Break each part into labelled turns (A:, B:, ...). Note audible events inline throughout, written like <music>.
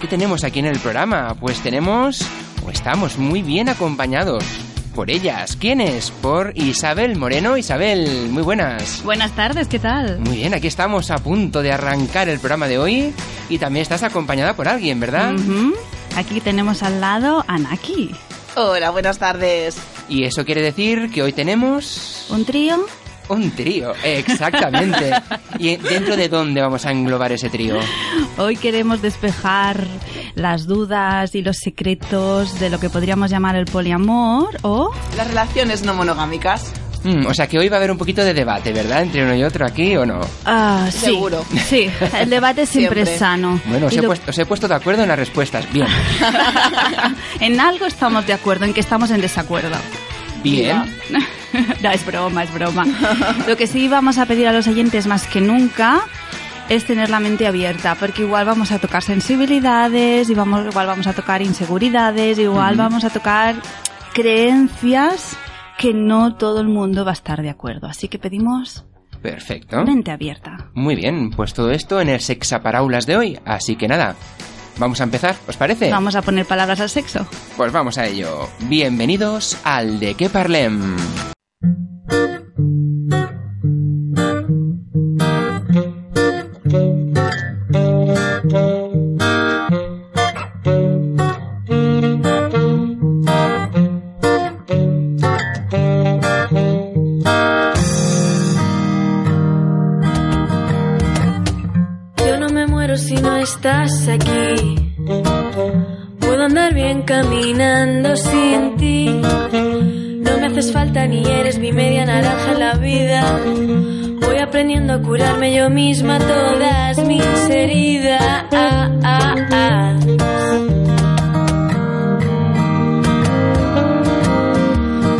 A: ¿Qué tenemos aquí en el programa? Pues tenemos, o estamos muy bien acompañados por ellas. ¿Quiénes? Por Isabel Moreno. Isabel, muy buenas.
B: Buenas tardes, ¿qué tal?
A: Muy bien, aquí estamos a punto de arrancar el programa de hoy y también estás acompañada por alguien, ¿verdad?
B: Aquí tenemos al lado a Naki.
C: Hola, buenas tardes.
A: Y eso quiere decir que hoy tenemos
B: Un trío
A: un trío, exactamente. ¿Y dentro de dónde vamos a englobar ese trío?
B: Hoy queremos despejar las dudas y los secretos de lo que podríamos llamar el poliamor o...
C: Las relaciones no monogámicas.
A: Mm, o sea que hoy va a haber un poquito de debate, ¿verdad? Entre uno y otro aquí o no.
B: Ah, sí.
C: Seguro.
B: Sí, el debate siempre,
C: Siempre.
B: es sano.
A: Bueno, os he,
B: lo-
A: puesto, os he puesto de acuerdo en las respuestas. Bien. <laughs>
B: en algo estamos de acuerdo, en que estamos en desacuerdo.
A: Bien. <laughs>
B: no, es broma, es broma. Lo que sí vamos a pedir a los oyentes más que nunca es tener la mente abierta, porque igual vamos a tocar sensibilidades, y vamos, igual vamos a tocar inseguridades, igual vamos a tocar creencias que no todo el mundo va a estar de acuerdo. Así que pedimos
A: Perfecto.
B: mente abierta.
A: Muy bien, pues todo esto en el Sexaparaulas de hoy. Así que nada, vamos a empezar, ¿os parece?
B: Vamos a poner palabras al sexo.
A: Pues vamos a ello. Bienvenidos al De qué parlem.
D: Estás aquí. Puedo andar bien caminando sin ti. No me haces falta ni eres mi media naranja en la vida. Voy aprendiendo a curarme yo misma todas mis heridas.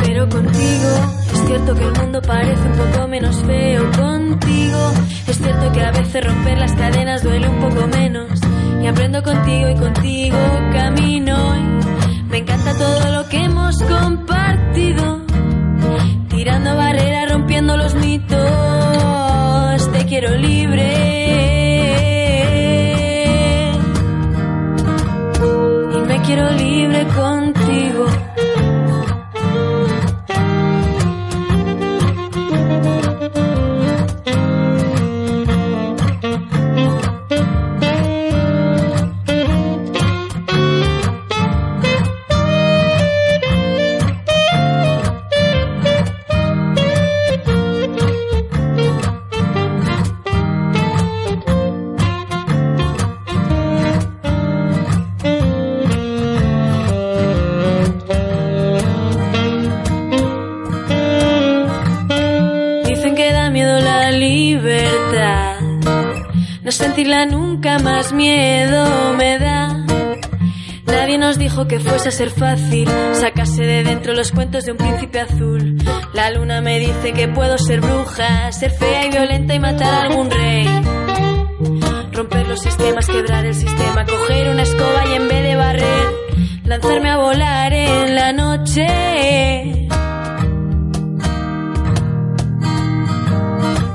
D: Pero contigo es cierto que el mundo parece un poco menos feo contigo. Es cierto que a veces romper las cadenas duele un poco menos. Y aprendo contigo y contigo camino. Me encanta todo lo que hemos compartido. Tirando barreras, rompiendo los mitos. Te quiero libre. Y me quiero libre contigo. Miedo me da. Nadie nos dijo que fuese a ser fácil sacarse de dentro los cuentos de un príncipe azul. La luna me dice que puedo ser bruja, ser fea y violenta y matar a algún rey. Romper los sistemas, quebrar el sistema, coger una escoba y en vez de barrer, lanzarme a volar en la noche.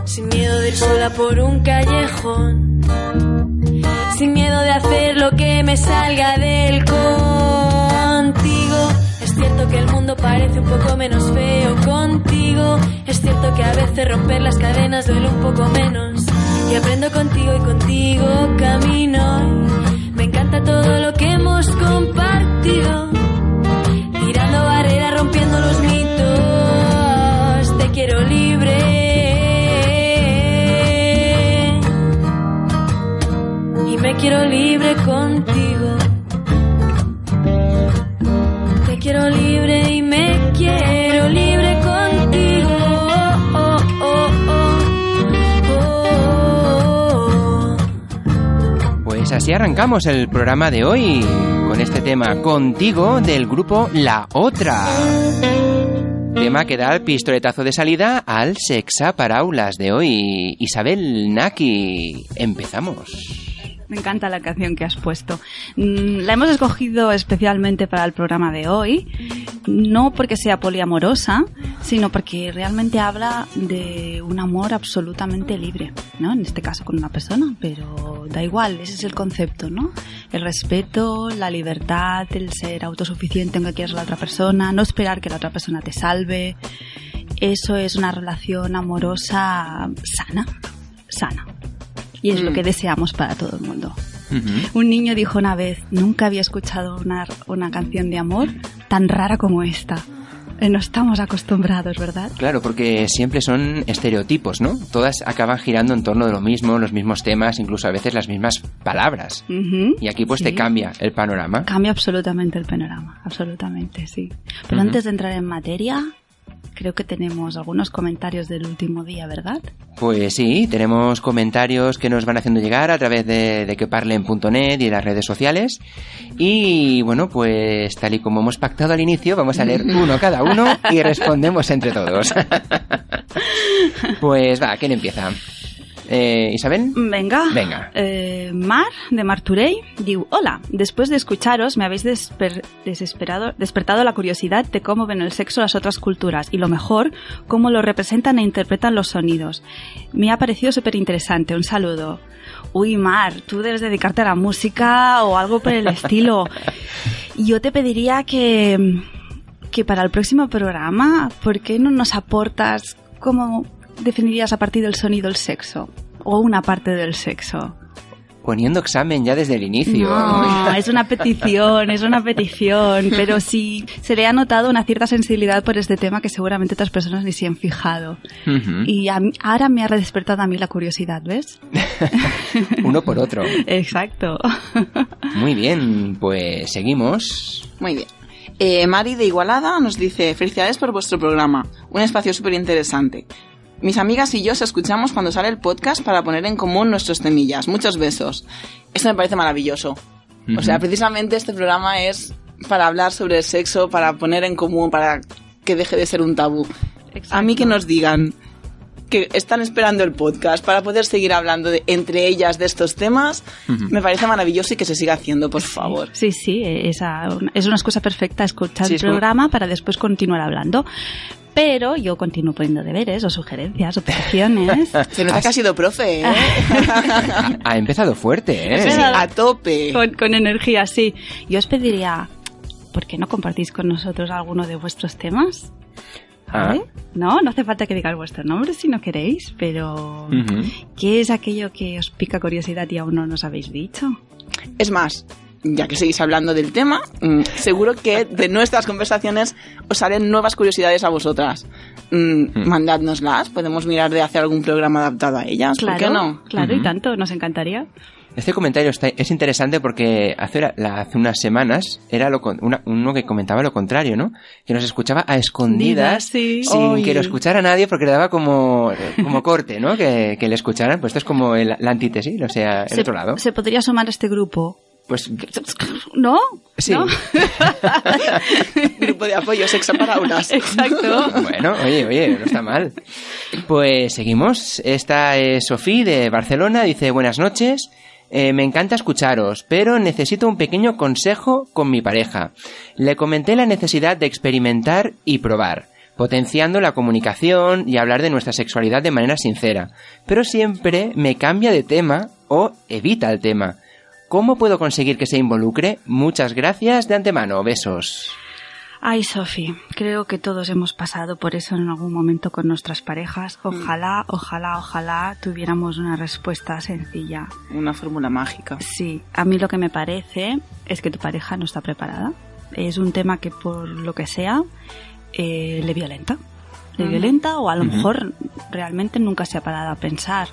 D: Sin miedo de ir sola por un callejón. Sin miedo de hacer lo que me salga del contigo. Es cierto que el mundo parece un poco menos feo contigo. Es cierto que a veces romper las cadenas duele un poco menos. Y aprendo contigo y contigo camino. Me encanta todo lo que hemos compartido. Tirando barreras, rompiendo los mitos. Te quiero libre. Me quiero libre contigo. Te quiero libre y me quiero libre contigo. Oh, oh, oh.
A: Pues así arrancamos el programa de hoy con este tema contigo del grupo La Otra. Tema que da el pistoletazo de salida al Sexa para Aulas de hoy. Isabel Naki, empezamos.
B: Me encanta la canción que has puesto. Mm, La hemos escogido especialmente para el programa de hoy, no porque sea poliamorosa, sino porque realmente habla de un amor absolutamente libre, ¿no? En este caso con una persona, pero da igual, ese es el concepto, ¿no? El respeto, la libertad, el ser autosuficiente en que quieras la otra persona, no esperar que la otra persona te salve. Eso es una relación amorosa sana, sana. Y es lo
C: Mm.
B: que deseamos para todo el mundo. Un niño dijo una vez, nunca había escuchado una, una canción de amor tan rara como esta. Eh, No estamos acostumbrados, ¿verdad?
A: Claro, porque siempre son estereotipos, ¿no? Todas acaban girando en torno de lo mismo, los mismos temas, incluso a veces las mismas palabras. Y aquí pues te
B: Sí.
A: cambia el panorama.
B: Cambia absolutamente el panorama, absolutamente, sí. Pero antes de entrar en materia, creo que tenemos algunos comentarios del último día, ¿verdad?
A: Pues sí, tenemos comentarios que nos van haciendo llegar a través de, de queparlen.net y las redes sociales. Y bueno, pues tal y como hemos pactado al inicio, vamos a leer uno cada uno y respondemos entre todos. <laughs> pues va, ¿quién empieza? Eh, ¿Isabel?
B: Venga.
A: Venga.
B: Eh, Mar, de Marturey, digo, hola, después de escucharos me habéis desper- desesperado, despertado la curiosidad de cómo ven el sexo las otras culturas y lo mejor, cómo lo representan e interpretan los sonidos. Me ha parecido súper interesante, un saludo. Uy, Mar, tú debes dedicarte a la música o algo por el estilo. <laughs> Yo te pediría que, que para el próximo programa, ¿por qué no nos aportas cómo definirías a partir del sonido el sexo? O una parte del sexo.
A: Poniendo examen ya desde el inicio.
B: No, es una petición, es una petición, pero sí se le ha notado una cierta sensibilidad por este tema que seguramente otras personas ni se han fijado. Y a mí- ahora me ha redespertado a mí la curiosidad, ¿ves? <laughs>
A: Uno por otro.
B: Exacto.
A: Muy bien, pues seguimos.
C: Muy bien. Eh, Mari de Igualada nos dice, felicidades por vuestro programa, un espacio súper interesante. Mis amigas y yo os escuchamos cuando sale el podcast para poner en común nuestros temillas. Muchos besos. Esto me parece maravilloso. O sea, precisamente este programa es para hablar sobre el sexo, para poner en común, para que deje de ser un tabú. A mí que nos digan que están esperando el podcast para poder seguir hablando de, entre ellas de estos temas, me parece maravilloso y que se siga haciendo, por favor.
B: Sí, sí, esa, es una excusa perfecta escuchar
A: Sí,
B: el
A: como-
B: programa para después continuar hablando. Pero yo continúo poniendo deberes o sugerencias o peticiones. <laughs>
C: Se nota que ha sido profe, ¿eh?
A: Ha, <laughs> ha empezado fuerte, ¿eh?
C: Sí, a tope.
B: con, con energía, sí. Yo os pediría, ¿por qué no compartís con nosotros alguno de vuestros temas?
A: Ah.
B: No, no hace falta que digáis vuestro nombre si no queréis, pero. ¿qué es aquello que os pica curiosidad y aún no nos habéis dicho?
C: Es más, ya que seguís hablando del tema, mm, seguro que de nuestras conversaciones os salen nuevas curiosidades a vosotras. Mm,
A: Mm.
C: Mandádnoslas, podemos mirar de hacer algún programa adaptado a ellas, ¿por qué no?
B: Claro, y tanto, nos encantaría.
A: Este comentario está- es interesante porque hace, la- hace unas semanas era lo, una- uno que comentaba lo contrario, ¿no? Que nos escuchaba a escondidas
B: Sí.
A: sin que lo escuchara nadie porque le daba como, como corte, ¿no? Que, que le escucharan. Pues esto es como el- la antítesis, o sea, el
B: se,
A: otro lado.
B: se podría sumar a este grupo.
A: Pues
B: ¿No?
A: sí.
B: ¿No? <laughs>
C: Grupo de apoyo sexo para aulas.
B: Exacto.
A: Bueno, oye, oye, no está mal. Pues seguimos. Esta es Sofía de Barcelona. Dice, buenas noches. Eh, me encanta escucharos, pero necesito un pequeño consejo con mi pareja. Le comenté la necesidad de experimentar y probar, potenciando la comunicación y hablar de nuestra sexualidad de manera sincera, pero siempre me cambia de tema o evita el tema. ¿Cómo puedo conseguir que se involucre? Muchas gracias de antemano. Besos.
B: Ay, Sofi, creo que todos hemos pasado por eso en algún momento con nuestras parejas. Ojalá, ojalá, ojalá tuviéramos una respuesta sencilla.
C: Una fórmula mágica.
B: Sí, a mí lo que me parece es que tu pareja no está preparada. Es un tema que por lo que sea eh, le violenta. Le
C: Ujú.
B: violenta o a lo mejor realmente nunca se ha parado a pensar.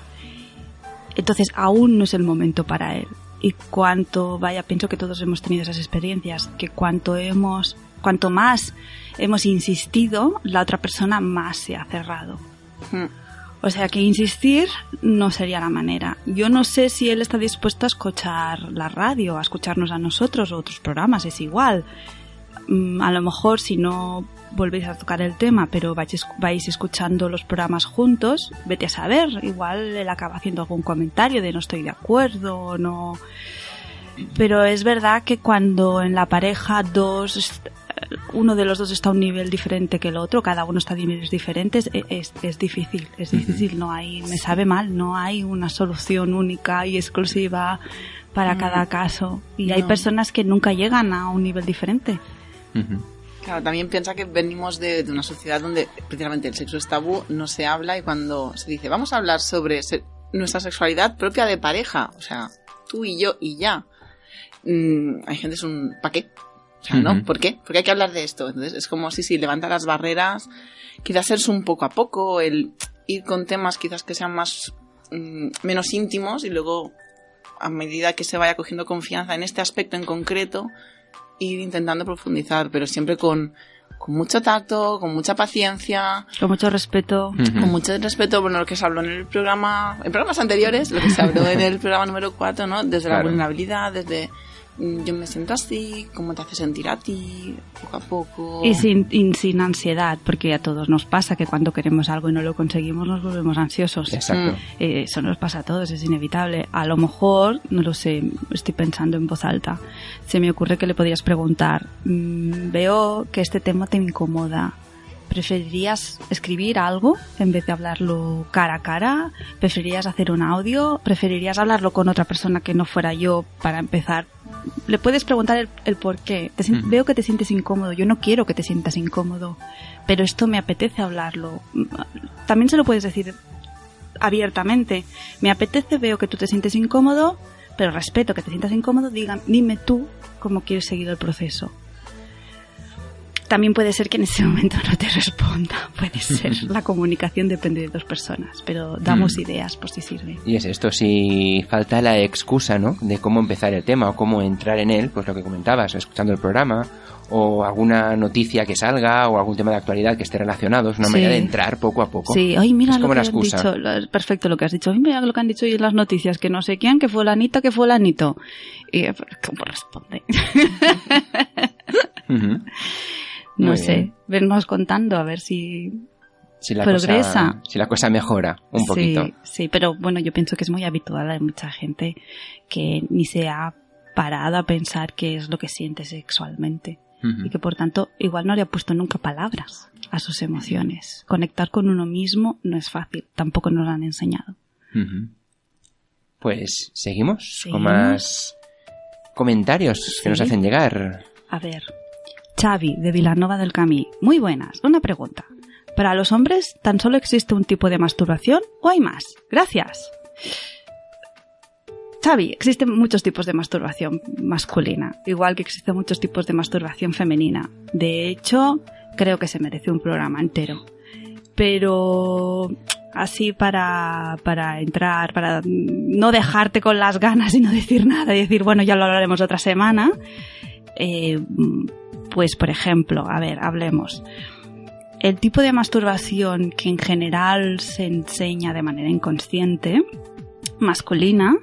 B: Entonces aún no es el momento para él. Y cuanto, vaya, pienso que todos hemos tenido esas experiencias, que cuanto hemos, cuanto más hemos insistido, la otra persona más se ha cerrado.
C: Mm.
B: O sea que insistir no sería la manera. Yo no sé si él está dispuesto a escuchar la radio, a escucharnos a nosotros o otros programas, es igual. Mm, A lo mejor si no volvéis a tocar el tema, pero vais, vais escuchando los programas juntos, vete a saber, igual él acaba haciendo algún comentario de no estoy de acuerdo o no. Pero es verdad que cuando en la pareja dos uno de los dos está a un nivel diferente que el otro, cada uno está a niveles diferentes, e- es, es difícil, es difícil, no hay, me sabe mal, no hay una solución única y exclusiva para
C: Mm.
B: cada caso. Y hay personas que nunca llegan a un nivel diferente.
A: Ujú.
C: Claro, también piensa que venimos de, de una sociedad donde precisamente el sexo es tabú, no se habla y cuando se dice vamos a hablar sobre se- nuestra sexualidad propia de pareja, o sea, tú y yo y ya, mm, hay gente es un ¿pa' qué? O sea, ¿no? ¿Por qué? Porque hay que hablar de esto. Entonces es como si, levanta las barreras, quizás ser un poco a poco, el ir con temas quizás que sean más mm, menos íntimos y luego a medida que se vaya cogiendo confianza en este aspecto en concreto, ir intentando profundizar, pero siempre con, con mucho tacto, con mucha paciencia,
B: Con mucho respeto.
C: Con mucho respeto, bueno, lo que se habló en el programa, en programas anteriores, lo que se habló en el programa número 4, ¿no? Desde la vulnerabilidad, desde yo me siento así, cómo te hace sentir a ti, poco a poco.
B: Y sin, y sin ansiedad, porque a todos nos pasa que cuando queremos algo y no lo conseguimos nos volvemos ansiosos.
A: Exacto.
B: Eh, eso nos pasa a todos, es inevitable. A lo mejor, no lo sé, estoy pensando en voz alta, se me ocurre que le podrías preguntar, mm, veo que este tema te incomoda. ¿Preferirías escribir algo en vez de hablarlo cara a cara? ¿Preferirías hacer un audio? ¿Preferirías hablarlo con otra persona que no fuera yo para empezar? Le puedes preguntar el, el por qué. Te. Veo que te sientes incómodo. Yo no quiero que te sientas incómodo, pero esto me apetece hablarlo. También se lo puedes decir abiertamente. Me apetece, veo que tú te sientes incómodo, pero respeto que te sientas incómodo. Diga, dime tú cómo quieres seguir el proceso. También puede ser que en ese <laughs> momento no te responda. Puede ser. <laughs> La comunicación depende de dos personas, pero damos
A: Mm.
B: ideas por si sirve.
A: Y es esto, si falta la excusa, ¿no? De cómo empezar el tema o cómo entrar en él, pues lo que comentabas, escuchando el programa, o alguna noticia que salga, o algún tema de actualidad que esté relacionado, es una
B: Sí.
A: manera de entrar poco a poco.
B: Sí, ay, mira
A: Es
B: lo que han
A: excusa.
B: dicho. Perfecto lo que has dicho. Ay, mira lo que han dicho hoy en las noticias, que no sé quién, que fue la Anita, que fue la Anito. Y eh, ¿cómo responde? <laughs>
A: Ujú.
B: No
A: Muy
B: sé.
A: bien.
B: Contando a ver si
A: Si la,
B: Progresa.
A: cosa, si la cosa mejora un poquito.
B: Sí, sí, pero bueno, yo pienso que es muy habitual. Hay mucha gente que ni se ha parado a pensar qué es lo que siente sexualmente y que por tanto igual no le ha puesto nunca palabras a sus emociones. Conectar con uno mismo no es fácil, tampoco nos lo han enseñado.
A: Pues seguimos con más comentarios que nos
B: Sí.
A: hacen llegar.
B: A ver, Xavi de Vilanova del Camí. Muy buenas. Una pregunta. ¿Para los hombres tan solo existe un tipo de masturbación o hay más? Gracias. Xavi, existen muchos tipos de masturbación masculina, igual que existen muchos tipos de masturbación femenina. De hecho, creo que se merece un programa entero. Pero así para, para entrar, para no dejarte con las ganas y no decir nada y decir, bueno, ya lo hablaremos otra semana, eh, pues por ejemplo, a ver, hablemos. El tipo de masturbación que en general se enseña de manera inconsciente, masculina,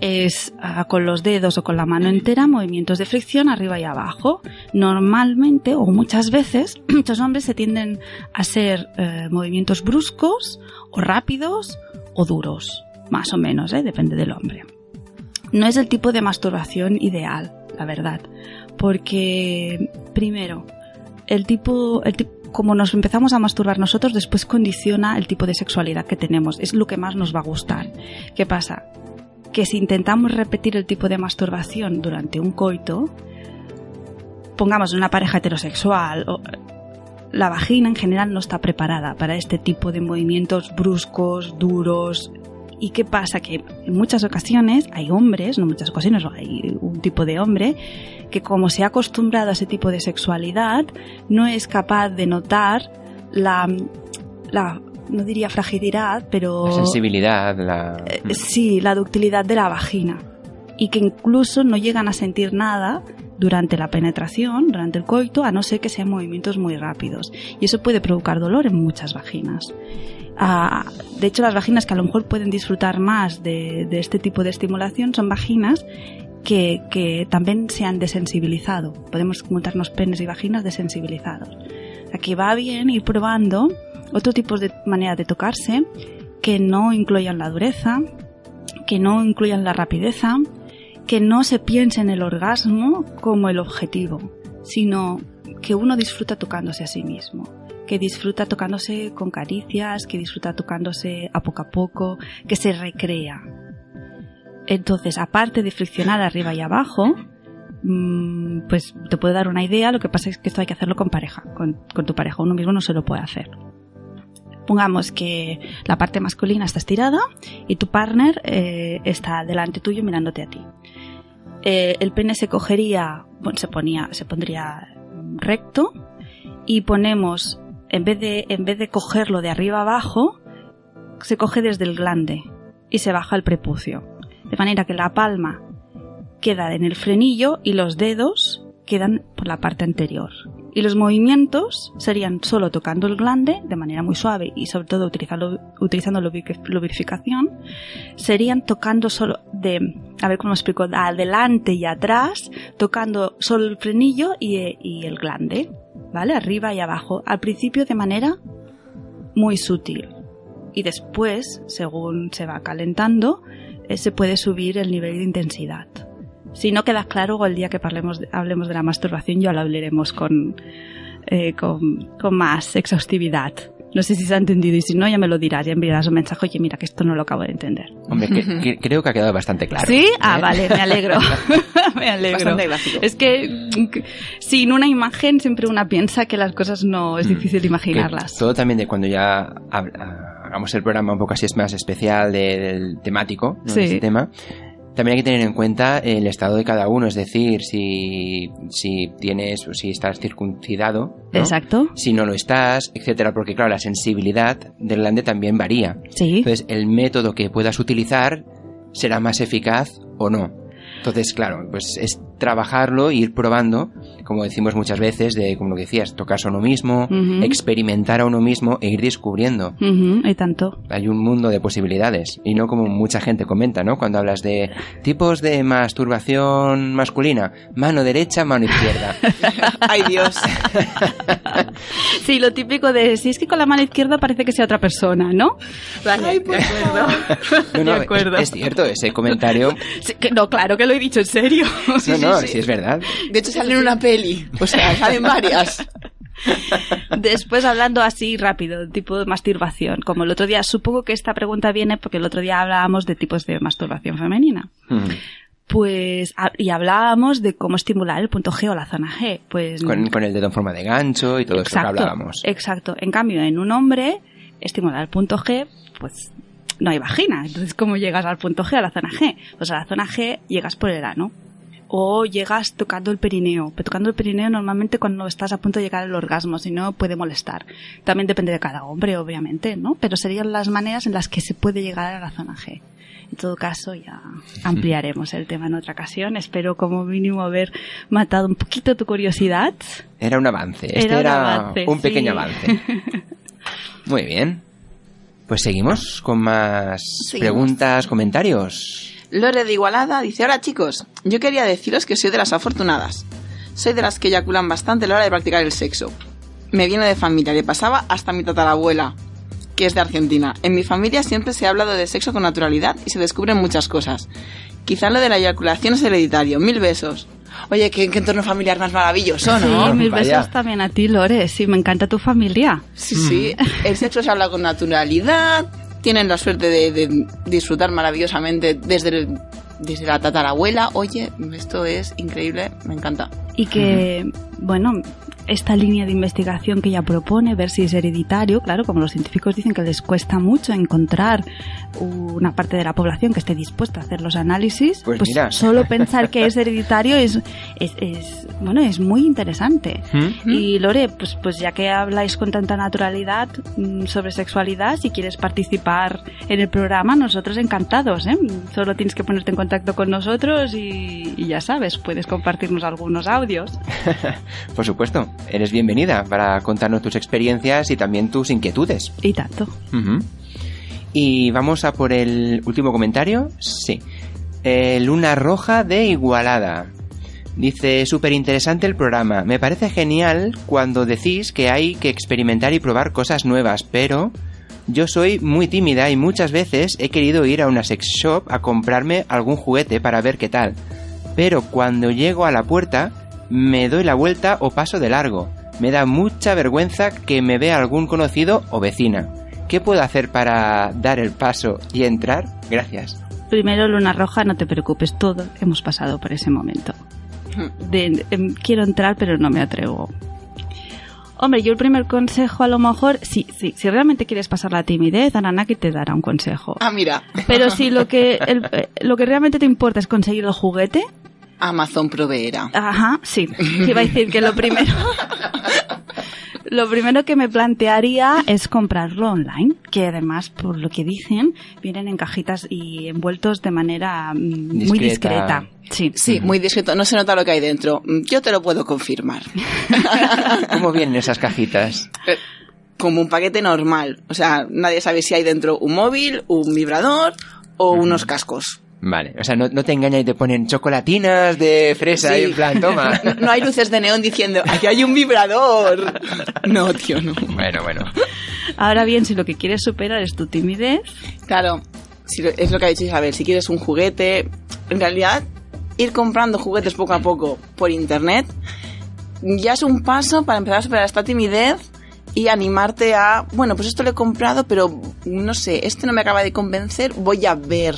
B: es ah, con los dedos o con la mano entera movimientos de fricción arriba y abajo. Normalmente o muchas veces <clears throat> muchos hombres se tienden a ser eh, movimientos bruscos o rápidos o duros, más o menos, ¿eh? depende del hombre. No es el tipo de masturbación ideal, la verdad, porque primero el tipo, el tipo como nos empezamos a masturbar nosotros, después condiciona el tipo de sexualidad que tenemos. Es lo que más nos va a gustar. ¿Qué pasa? Que si intentamos repetir el tipo de masturbación durante un coito, pongamos una pareja heterosexual, o- la vagina en general no está preparada para este tipo de movimientos bruscos, duros. ¿Y qué pasa? Que en muchas ocasiones hay hombres, no muchas ocasiones, hay un tipo de hombre que como se ha acostumbrado a ese tipo de sexualidad, no es capaz de notar la, la no diría fragilidad, pero
A: La sensibilidad, la...
B: eh, sí, la ductilidad de la vagina. Y que incluso no llegan a sentir nada durante la penetración, durante el coito, a no ser que sean movimientos muy rápidos. Y eso puede provocar dolor en muchas vaginas. Ah, de hecho, las vaginas que a lo mejor pueden disfrutar más de, de este tipo de estimulación son vaginas que, que también se han desensibilizado. Podemos montarnos penes y vaginas desensibilizados. Aquí va bien ir probando otro tipo de manera de tocarse que no incluyan la dureza, que no incluyan la rapideza, que no se piense en el orgasmo como el objetivo, sino que uno disfruta tocándose a sí mismo, que disfruta tocándose con caricias, que disfruta tocándose a poco a poco, que se recrea. Entonces, aparte de friccionar arriba y abajo, mm, pues te puedo dar una idea, lo que pasa es que esto hay que hacerlo con pareja, con, tu pareja, uno mismo no se lo puede hacer. Pongamos que la parte masculina está estirada y tu partner eh, está delante tuyo mirándote a ti. Eh, el pene se cogería, bueno, se ponía, se pondría recto y ponemos, en vez de, en vez de cogerlo de arriba abajo, se coge desde el glande y se baja el prepucio. De manera que la palma queda en el frenillo y los dedos quedan por la parte anterior. Y los movimientos serían solo tocando el glande de manera muy suave y sobre todo utilizando, utilizando lubrificación, serían tocando solo de, a ver cómo explico, adelante y atrás, tocando solo el frenillo y, y el glande, ¿vale? Arriba y abajo. Al principio de manera muy sutil. Y después, según se va calentando, se puede subir el nivel de intensidad. Si no queda claro, el día que parlemos hablemos de la masturbación ya lo hablaremos con, eh, con, con más exhaustividad. No sé si se ha entendido y si no, ya me lo dirás, ya enviarás un mensaje, oye, mira que esto no lo acabo de entender.
A: Hombre, que- que- creo que ha quedado bastante claro.
B: ¿Sí? Ah,
A: ¿eh?
B: vale, me alegro. <laughs> <laughs> me alegro. Es que mm, que sin una imagen siempre una piensa que las cosas no es
A: Mm.
B: difícil
A: Que
B: imaginarlas.
A: todo también de cuando ya hab- ah, hagamos el programa un poco así es más especial de- del temático, ¿no?
B: Sí.
A: de este tema. También hay que tener en cuenta el estado de cada uno, es decir, si, si tienes, si estás circuncidado, ¿no?
B: Exacto.
A: si no lo estás, etcétera, porque claro, la sensibilidad del glande también varía.
B: Sí.
A: Entonces, el método que puedas utilizar será más eficaz o no. Entonces, claro, pues es trabajarlo e ir probando, como decimos muchas veces, de como lo que decías, tocarse a uno mismo, experimentar a uno mismo e ir descubriendo.
B: Ujú, y tanto.
A: Hay un mundo de posibilidades y no como mucha gente comenta, ¿no? Cuando hablas de tipos de masturbación masculina, mano derecha, mano izquierda. <laughs>
C: Ay, Dios. <laughs>
B: Sí, lo típico de si es que con la mano izquierda parece que sea otra persona, ¿no?
C: Ay, de acuerdo.
A: No, no,
B: De acuerdo.
A: Es, es cierto, ese comentario.
B: Sí, que- no, claro que lo he dicho en serio.
A: no, no, sí es verdad.
C: De hecho, sale en una peli. O sea, salen varias. <laughs>
B: Después hablando así rápido, tipo de masturbación. Como el otro día, supongo que esta pregunta viene porque el otro día hablábamos de tipos de masturbación femenina. Pues, y hablábamos de cómo estimular el punto G o la zona G. Pues,
A: Con, con el dedo en forma de gancho y todo eso que
B: exacto,
A: hablábamos.
B: exacto. En cambio, en un hombre, estimular el punto G, pues no hay vagina. Entonces, ¿cómo llegas al punto G, a la zona G? Pues a la zona G llegas por el ano. O llegas tocando el perineo. Pero tocando el perineo normalmente cuando estás a punto de llegar al orgasmo, si no puede molestar. También depende de cada hombre, obviamente, ¿no? Pero serían las maneras en las que se puede llegar a la zona G. En todo caso, ya ampliaremos el tema en otra ocasión. Espero como mínimo haber matado un poquito tu curiosidad.
A: Era un avance. Este
B: Era
A: era,
B: un avance,
A: un pequeño
B: sí.
A: avance. Muy bien. Pues seguimos con más
C: Seguimos.
A: preguntas, comentarios.
C: Lore de Igualada dice, hola chicos, yo quería deciros que soy de las afortunadas. Soy de las que eyaculan bastante a la hora de practicar el sexo. Me viene de familia, le pasaba hasta mi tatarabuela, que es de Argentina. En mi familia siempre se ha hablado de sexo con naturalidad y se descubren muchas cosas. Quizá lo de la eyaculación es hereditario. Mil besos. Oye, qué, qué entorno familiar más maravilloso, ¿no?
B: Sí, mis
A: Vaya.
B: besos también a ti, Lore. Sí, me encanta tu familia.
C: Sí, sí. El sexo se habla con naturalidad. Tienen la suerte de, de disfrutar maravillosamente desde, el- desde la tatarabuela. Oye, esto es increíble. Me encanta.
B: Y que, bueno, esta línea de investigación que ella propone, ver si es hereditario, claro, como los científicos dicen que les cuesta mucho encontrar una parte de la población que esté dispuesta a hacer los análisis,
A: Pues
B: pues,
A: mira.
B: solo pensar que es hereditario es, es, es, bueno, es muy interesante.
A: ¿Mm?
B: Y Lore, pues, pues ya que habláis con tanta naturalidad mm, sobre sexualidad, si quieres participar en el programa, nosotros encantados. ¿eh? Solo tienes que ponerte en contacto con nosotros y, y ya sabes, puedes compartirnos algunos audios. <laughs>
A: Por supuesto, eres bienvenida para contarnos tus experiencias y también tus inquietudes.
B: Y tanto.
A: Y vamos a por el último comentario. Sí. Eh, Luna Roja de Igualada. Dice, súper interesante el programa. Me parece genial cuando decís que hay que experimentar y probar cosas nuevas, pero yo soy muy tímida y muchas veces he querido ir a una sex shop a comprarme algún juguete para ver qué tal. Pero cuando llego a la puerta, me doy la vuelta o paso de largo. Me da mucha vergüenza que me vea algún conocido o vecina. ¿Qué puedo hacer para dar el paso y entrar? Gracias.
B: Primero, Luna Roja, no te preocupes, todos hemos pasado por ese momento. De, em, quiero entrar, pero no me atrevo. Hombre, yo el primer consejo a lo mejor, sí, sí, si realmente quieres pasar la timidez, Ananaki te dará un consejo.
C: Ah, mira.
B: Pero si lo que, el- eh, lo que realmente te importa es conseguir el juguete,
C: Amazon proveerá.
B: Ajá, sí. Iba a decir que lo primero. <laughs> Lo primero que me plantearía es comprarlo online, que además, por lo que dicen, vienen en cajitas y envueltos de manera mm, muy
A: Discreta.
B: discreta. Sí.
C: Sí, muy discreto. No se nota lo que hay dentro. Mm, Yo te lo puedo confirmar. <laughs>
A: ¿Cómo vienen esas cajitas?
C: Eh, Como un paquete normal. O sea, nadie sabe si hay dentro un móvil, un vibrador o unos cascos.
A: Vale, o sea, no, no te engañas y te ponen chocolatinas de fresa
C: Sí.
A: y en plan, toma. <laughs>
C: No, no hay luces de neón diciendo, aquí hay un vibrador. No, tío, no.
A: Bueno, bueno.
B: Ahora bien, si lo que quieres superar es tu timidez,
C: Claro, si lo- es lo que ha dicho Isabel. Si quieres un juguete, en realidad, ir comprando juguetes poco a poco por internet ya es un paso para empezar a superar esta timidez y animarte a, bueno, pues esto lo he comprado, pero no sé, este no me acaba de convencer, voy a ver.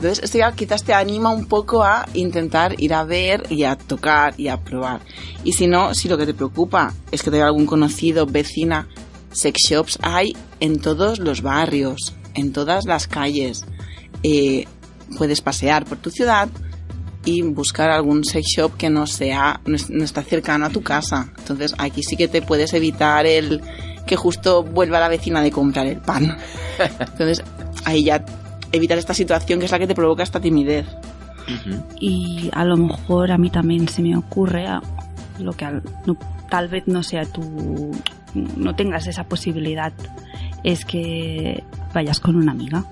C: Entonces, esto ya quizás te anima un poco a intentar ir a ver y a tocar y a probar. Y si no, si lo que te preocupa es que te haya algún conocido, vecina, sex shops hay en todos los barrios, en todas las calles. Eh, puedes pasear por tu ciudad y buscar algún sex shop que no sea no, es- no está cercano a tu casa. Entonces aquí sí que te puedes evitar el que justo vuelva la vecina de comprar el pan. <laughs> Entonces ahí ya evitar esta situación que es la que te provoca esta timidez.
B: y a lo mejor a mí también se me ocurre a- lo que al- no- tal vez no sea tu no tengas esa posibilidad es que vayas con una amiga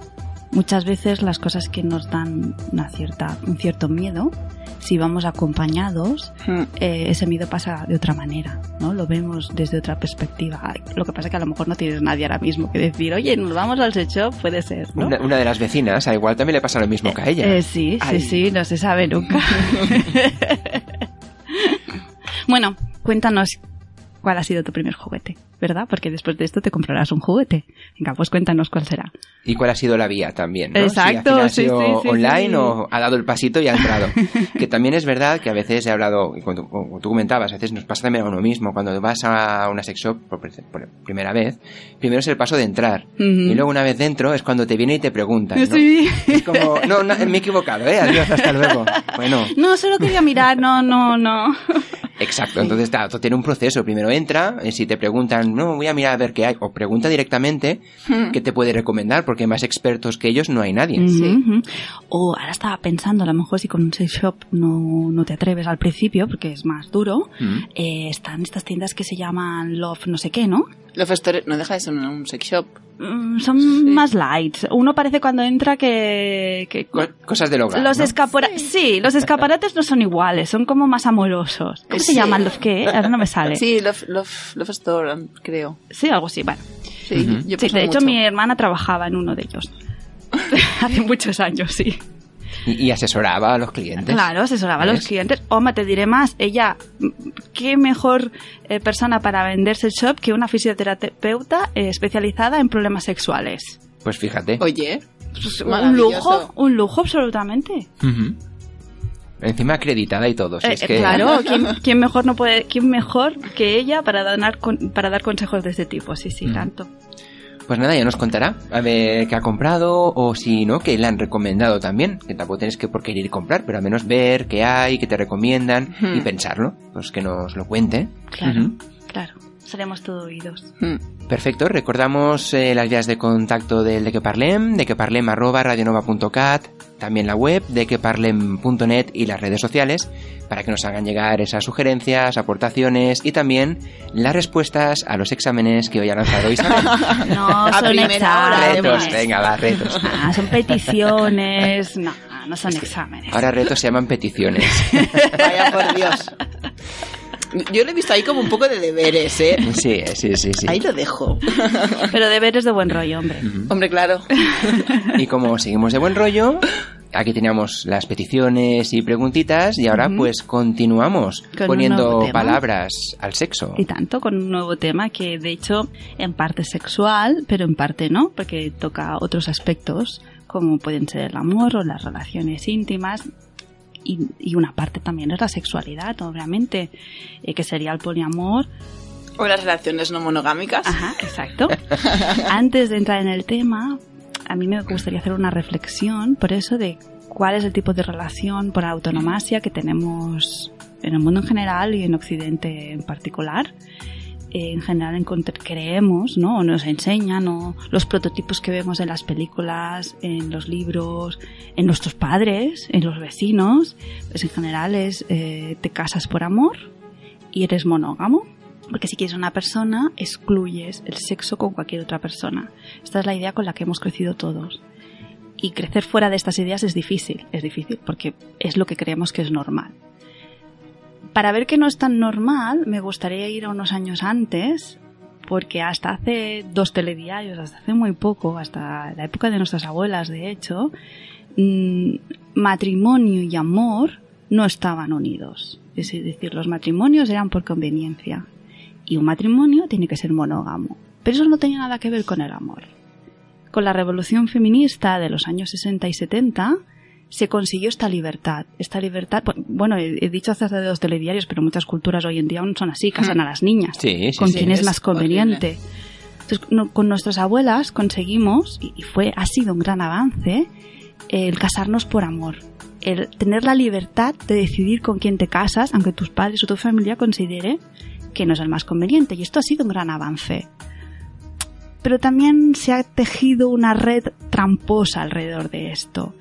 B: muchas veces las cosas que nos dan una cierta un cierto miedo si vamos acompañados
C: Hmm.
B: eh, ese miedo pasa de otra manera, ¿no? Lo vemos desde otra perspectiva. Lo que pasa es que a lo mejor no tienes nadie ahora mismo que decir, oye, nos vamos al sex shop, puede ser, ¿no?
A: Una, una de las vecinas, a igual también le pasa lo mismo que a ella.
B: Eh, sí,
C: Ay.
B: sí, sí, no se sabe nunca. <laughs> <laughs> bueno, cuéntanos cuál ha sido tu primer juguete, ¿verdad? Porque después de esto te comprarás un juguete. Venga, pues cuéntanos cuál será.
A: Y cuál ha sido la vía también, ¿no?
B: Exacto,
A: si ha
B: sí,
A: sido
B: sí, sí,
A: online o ha dado el pasito y ha entrado. <laughs> que también es verdad que a veces he hablado, y como tú, comentabas, a veces nos pasa también a uno mismo. Cuando vas a una sex shop por, por primera vez, primero es el paso de entrar. Y luego una vez dentro es cuando te viene y te preguntan, ¿no? Es como, no, no, me he equivocado, ¿eh? Adiós, hasta luego. <laughs> Bueno,
B: No, solo quería mirar, no, no, no.
A: Exacto, entonces claro, todo tiene un proceso. Primero entra, y si te preguntan, no, voy a mirar a ver qué hay, o pregunta directamente qué te puede recomendar, porque más expertos que ellos no hay nadie.
C: Sí.
B: O ahora estaba pensando, a lo mejor si con un sex shop no, no te atreves al principio, porque es más duro,
A: Mm.
B: eh, están estas tiendas que se llaman Love no sé qué, ¿no?
C: Los Store no deja de ser un, sex shop.
B: Mm, Son más lights. Uno parece cuando entra que... que
A: Co- cosas del hogar.
B: los
A: ¿no?
B: escaparates, sí. los escaparates no son iguales, son como más amorosos. ¿Cómo se
C: Sí.
B: llaman los qué? Ahora no me sale. Sí,
C: Sí, Love, Love, Love Store, creo.
B: algo así, bueno.
C: Sí, yo
B: Sí, de hecho
C: mucho.
B: mi hermana trabajaba en uno de ellos. <laughs> Hace muchos años, sí.
A: Y, y asesoraba a los clientes.
B: Claro, asesoraba a los clientes. Hombre, te diré más, ella, qué mejor eh, persona para venderse el shop que una fisioterapeuta eh, especializada en problemas sexuales.
A: Pues fíjate.
C: Oye,
B: Pues, un lujo, un lujo absolutamente.
A: Encima acreditada y todo. si
B: Eh,
A: es que...
B: Claro, <laughs> ¿quién, quién mejor no puede, quién mejor que ella para dar, con- para dar consejos de este tipo? Sí, sí, tanto.
A: Pues nada, ya nos contará a ver qué ha comprado o si no, que le han recomendado también. Que tampoco tienes que por qué ir comprar, pero al menos ver qué hay, qué te recomiendan y
C: Hmm.
A: pensarlo. Pues que nos lo cuente.
B: Claro, claro. Seremos todo oídos.
C: Hmm.
A: Perfecto, recordamos eh, las vías de contacto del de que parlem, de que parlem arroba radionova.cat, también la web de que parlem.net y las redes sociales para que nos hagan llegar esas sugerencias, aportaciones y también las respuestas a los exámenes que hoy ha lanzado Isabel. <laughs>
B: No, son
A: retos, venga, va, retos. <laughs>
B: Ah, son peticiones. No, no son exámenes.
A: Ahora retos se llaman peticiones. <laughs>
C: Vaya por Dios. Yo lo he visto ahí como un poco de deberes, ¿eh?
A: Sí, sí, sí, sí.
C: Ahí lo dejo.
B: Pero deberes de buen rollo, hombre.
C: Hombre, claro.
A: Y como seguimos de buen rollo, aquí teníamos las peticiones y preguntitas y ahora pues continuamos
B: Con
A: poniendo palabras al sexo.
B: Y tanto con un nuevo tema que de hecho en parte es sexual, pero en parte no, porque toca otros aspectos como pueden ser el amor o las relaciones íntimas. Y, y una parte también es la sexualidad, obviamente, eh, que sería el poliamor.
C: O las relaciones no monogámicas.
B: Ajá, exacto. <laughs> Antes de entrar en el tema, a mí me gustaría hacer una reflexión por eso de cuál es el tipo de relación por autonomasia que tenemos en el mundo en general y en Occidente en particular. Eh, en general creemos, ¿no? Nos enseñan, los prototipos que vemos en las películas, en los libros, en nuestros padres, en los vecinos, pues en general es eh, te casas por amor y eres monógamo. Porque si quieres una persona, excluyes el sexo con cualquier otra persona. Esta es la idea con la que hemos crecido todos. Y crecer fuera de estas ideas es difícil, es difícil porque es lo que creemos que es normal. Para ver que no es tan normal, me gustaría ir a unos años antes, porque hasta hace dos telediarios, hasta hace muy poco, hasta la época de nuestras abuelas, de hecho, mm, matrimonio y amor no estaban unidos. Es decir, los matrimonios eran por conveniencia y un matrimonio tiene que ser monógamo. Pero eso no tenía nada que ver con el amor. Con la revolución feminista de los años 60 y 70 se consiguió esta libertad. Esta libertad, bueno, he, dicho hace hace dos telediarios, pero muchas culturas hoy en día aún son así, casan a las niñas.
A: Sí, sí,
B: con
A: sí.
B: quien es más conveniente. Entonces, no- con nuestras abuelas conseguimos, y y fue, ha sido un gran avance, el casarnos por amor. El tener la libertad de decidir con quién te casas, aunque tus padres o tu familia considere que no es el más conveniente. Y esto ha sido un gran avance. Pero también se ha tejido una red tramposa alrededor de esto.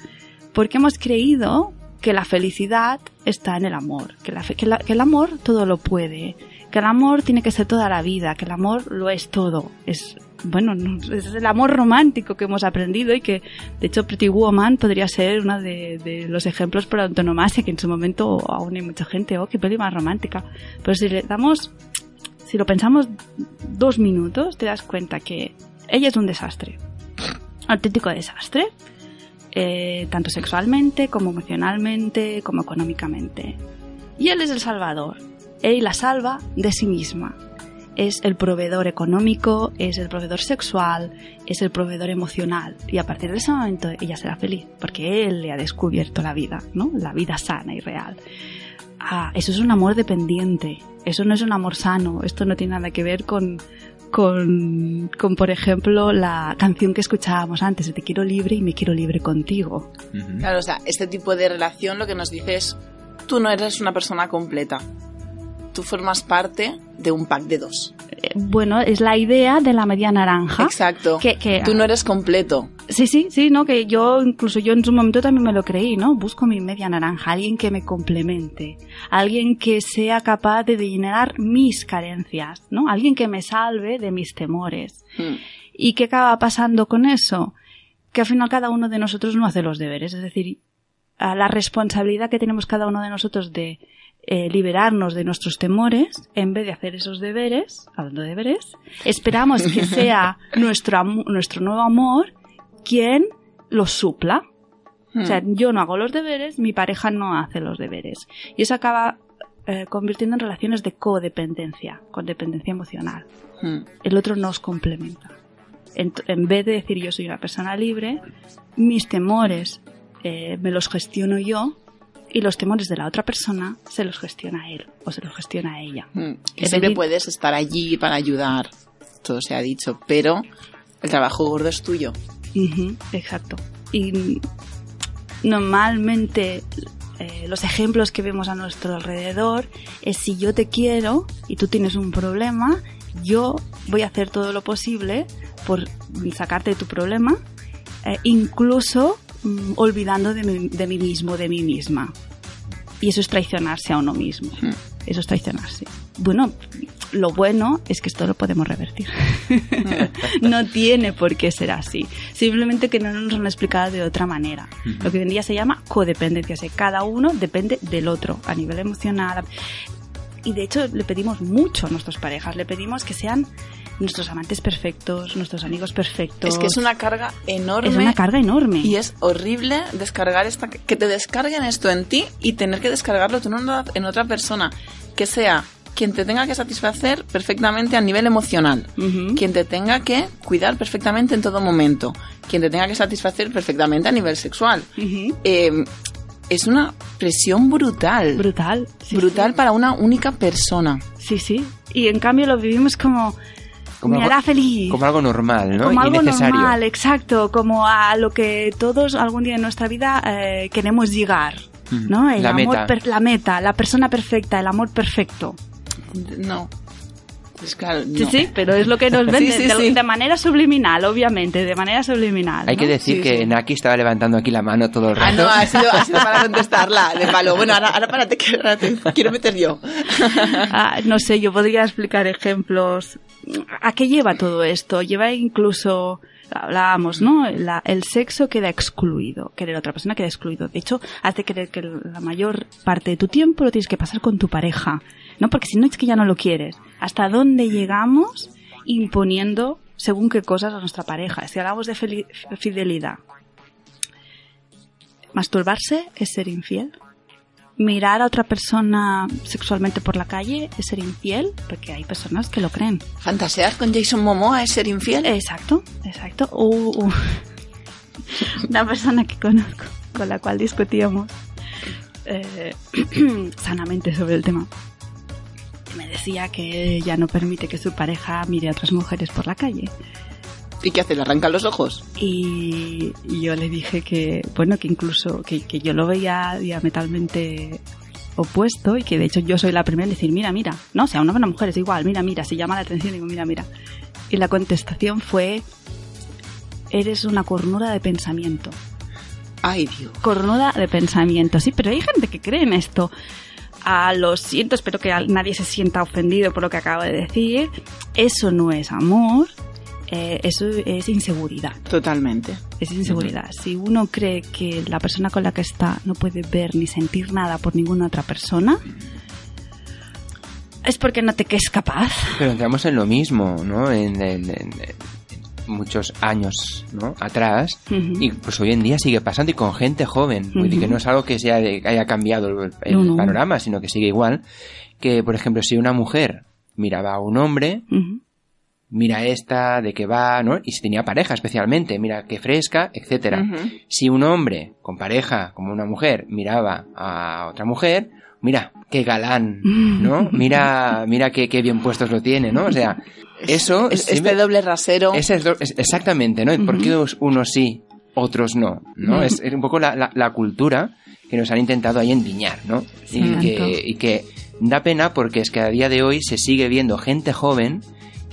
B: Porque hemos creído que la felicidad está en el amor, que, la que la- que el amor todo lo puede, que el amor tiene que ser toda la vida, que el amor lo es todo. Es, bueno, no- es el amor romántico que hemos aprendido y que, de hecho, Pretty Woman podría ser uno de, de los ejemplos por autonomasia, que en su momento aún hay mucha gente, oh, qué peli más romántica. Pero si le damos, si lo pensamos dos minutos, te das cuenta que ella es un desastre. Auténtico desastre. Eh, tanto sexualmente, como emocionalmente, como económicamente. Y él es el salvador. Él la salva de sí misma. Es el proveedor económico, es el proveedor sexual, es el proveedor emocional. Y a partir de ese momento ella será feliz, porque él le ha descubierto la vida, ¿no? La vida sana y real. Ah, eso es un amor dependiente. Eso no es un amor sano. Esto no tiene nada que ver con, con, con, por ejemplo, la canción que escuchábamos antes, de Te quiero libre y me quiero libre contigo.
C: Claro, o sea, este tipo de relación lo que nos dice es, tú no eres una persona completa. Tú formas parte de un pack de dos.
B: Bueno, es la idea de la media naranja.
C: Exacto.
B: Que, que-
C: Tú no eres completo.
B: Sí, sí, sí, ¿no? Que yo, incluso yo en su momento también me lo creí, ¿no? Busco mi media naranja, alguien que me complemente, alguien que sea capaz de llenar mis carencias, ¿no? Alguien que me salve de mis temores.
C: Hmm.
B: ¿Y qué acaba pasando con eso? Que al final cada uno de nosotros no hace los deberes, es decir, la responsabilidad que tenemos cada uno de nosotros de eh, liberarnos de nuestros temores, en vez de hacer esos deberes, hablando de deberes, esperamos que <laughs> sea nuestro, nuestro nuevo amor quien los supla.
C: Hmm.
B: O sea, yo no hago los deberes, mi pareja no hace los deberes. Y eso acaba eh, convirtiendo en relaciones de codependencia, codependencia emocional
C: Hmm.
B: el otro nos complementa. En, en vez de decir yo soy una persona libre, mis temores eh, me los gestiono yo y los temores de la otra persona se los gestiona él o se los gestiona ella.
C: Y
B: Es
C: siempre puedes estar allí para ayudar. Todo se ha dicho. Pero el trabajo gordo es tuyo.
B: Exacto. Y normalmente eh, los ejemplos que vemos a nuestro alrededor es si yo te quiero y tú tienes un problema, yo voy a hacer todo lo posible por sacarte de tu problema, eh, incluso mm, olvidando de mí, de mí mismo, de mí misma. Y eso es traicionarse a uno mismo.
C: Hmm.
B: Eso es traicionarse. Bueno, lo bueno es que esto lo podemos revertir. <laughs> no tiene por qué ser así. Simplemente que no nos lo han explicado de otra manera. Lo que hoy en día se llama codependencia. O sea, cada uno depende del otro a nivel emocional. Y de hecho le pedimos mucho a nuestras parejas, le pedimos que sean nuestros amantes perfectos, nuestros amigos perfectos.
C: Es que es una carga enorme.
B: Es una carga enorme.
C: Y es horrible descargar esta, que te descarguen esto en ti y tener que descargarlo tú en, una- en otra persona. Que sea quien te tenga que satisfacer perfectamente a nivel emocional. Quien te tenga que cuidar perfectamente en todo momento. Quien te tenga que satisfacer perfectamente a nivel sexual. Eh, es una presión brutal.
B: Brutal. sí,
C: brutal para una única persona.
B: Sí, sí. Y en cambio lo vivimos como...
A: Como
B: me
A: algo-
B: hará feliz.
A: Como algo normal, ¿no?
B: como
A: y
B: algo
A: necesario.
B: normal, exacto, como a lo que todos algún día en nuestra vida eh, queremos llegar. ¿no? El
A: La
B: amor
A: meta.
B: per- la meta, la persona perfecta, el amor perfecto.
C: No. Es claro,
B: Sí,
C: no.
B: sí, pero es lo que nos <laughs> venden
C: sí,
B: de,
C: sí.
B: de manera subliminal, obviamente, de manera subliminal.
A: Hay
B: ¿no?
A: que decir
C: Sí,
A: que
C: sí.
A: Naki estaba levantando aquí la mano todo el
C: Ah,
A: rato.
C: no, ha sido, ha sido para <laughs> contestarla de palo. Bueno, ahora, ahora párate, que ahora te quiero meter yo.
B: Ah, no sé, yo podría explicar ejemplos. ¿A qué lleva todo esto? Lleva incluso, hablábamos, ¿no? La- el sexo queda excluido, querer a otra persona queda excluido. De hecho, hace creer que la mayor parte de tu tiempo lo tienes que pasar con tu pareja, ¿no? Porque si no es que ya no lo quieres. ¿Hasta dónde llegamos imponiendo según qué cosas a nuestra pareja? Si hablamos de fidelidad, ¿masturbarse es ser infiel? mirar a otra persona sexualmente por la calle es ser infiel, porque hay personas que lo creen.
C: ¿Fantasear con Jason Momoa es ser infiel?
B: Exacto, exacto. Uh, uh. <laughs> Una persona que conozco, con la cual discutíamos eh, <clears throat> sanamente sobre el tema, me decía que ella no permite que su pareja mire a otras mujeres por la calle.
C: ¿Y qué hace? ¿Le arranca los ojos?
B: Y y yo le dije que, bueno, que incluso que, que yo lo veía diametralmente opuesto y que de hecho yo soy la primera en decir, mira, mira, no, o sea, una buena mujer es igual, mira, mira, si llama la atención, digo, mira, mira. Y la contestación fue, eres una cornuda de pensamiento.
C: Ay, Dios.
B: Cornuda de pensamiento, sí, pero hay gente que cree en esto. A lo siento, espero que nadie se sienta ofendido por lo que acabo de decir. Eso no es amor, eh, eso es inseguridad.
C: Totalmente.
B: Es inseguridad. Si uno cree que la persona con la que está no puede ver ni sentir nada por ninguna otra persona, es porque no te crees capaz.
A: Pero entramos en lo mismo, ¿no? En, en- en- en muchos años, ¿no? Atrás. Y pues hoy en día sigue pasando y con gente joven. Y que no es algo que, sea de- que haya cambiado el, el
B: No, no.
A: panorama, sino que sigue igual. Que, por ejemplo, si una mujer miraba a un hombre, mira esta, de qué va, ¿no? Y si tenía pareja especialmente, mira qué fresca, etcétera. Si un hombre con pareja, como una mujer, miraba a otra mujer, mira, qué galán, ¿no? <laughs> Mira, mira qué, qué bien puestos lo tiene, ¿no? O sea, eso
C: Es-
A: siempre-
C: este doble rasero.
A: ese es, exactamente, ¿no? ¿Por qué os- unos sí, otros no? ¿no? es, es un poco la, la- la cultura que nos han intentado ahí endiñar, ¿no?
B: Sí,
A: y, que, y que da pena porque es que a día de hoy se sigue viendo gente joven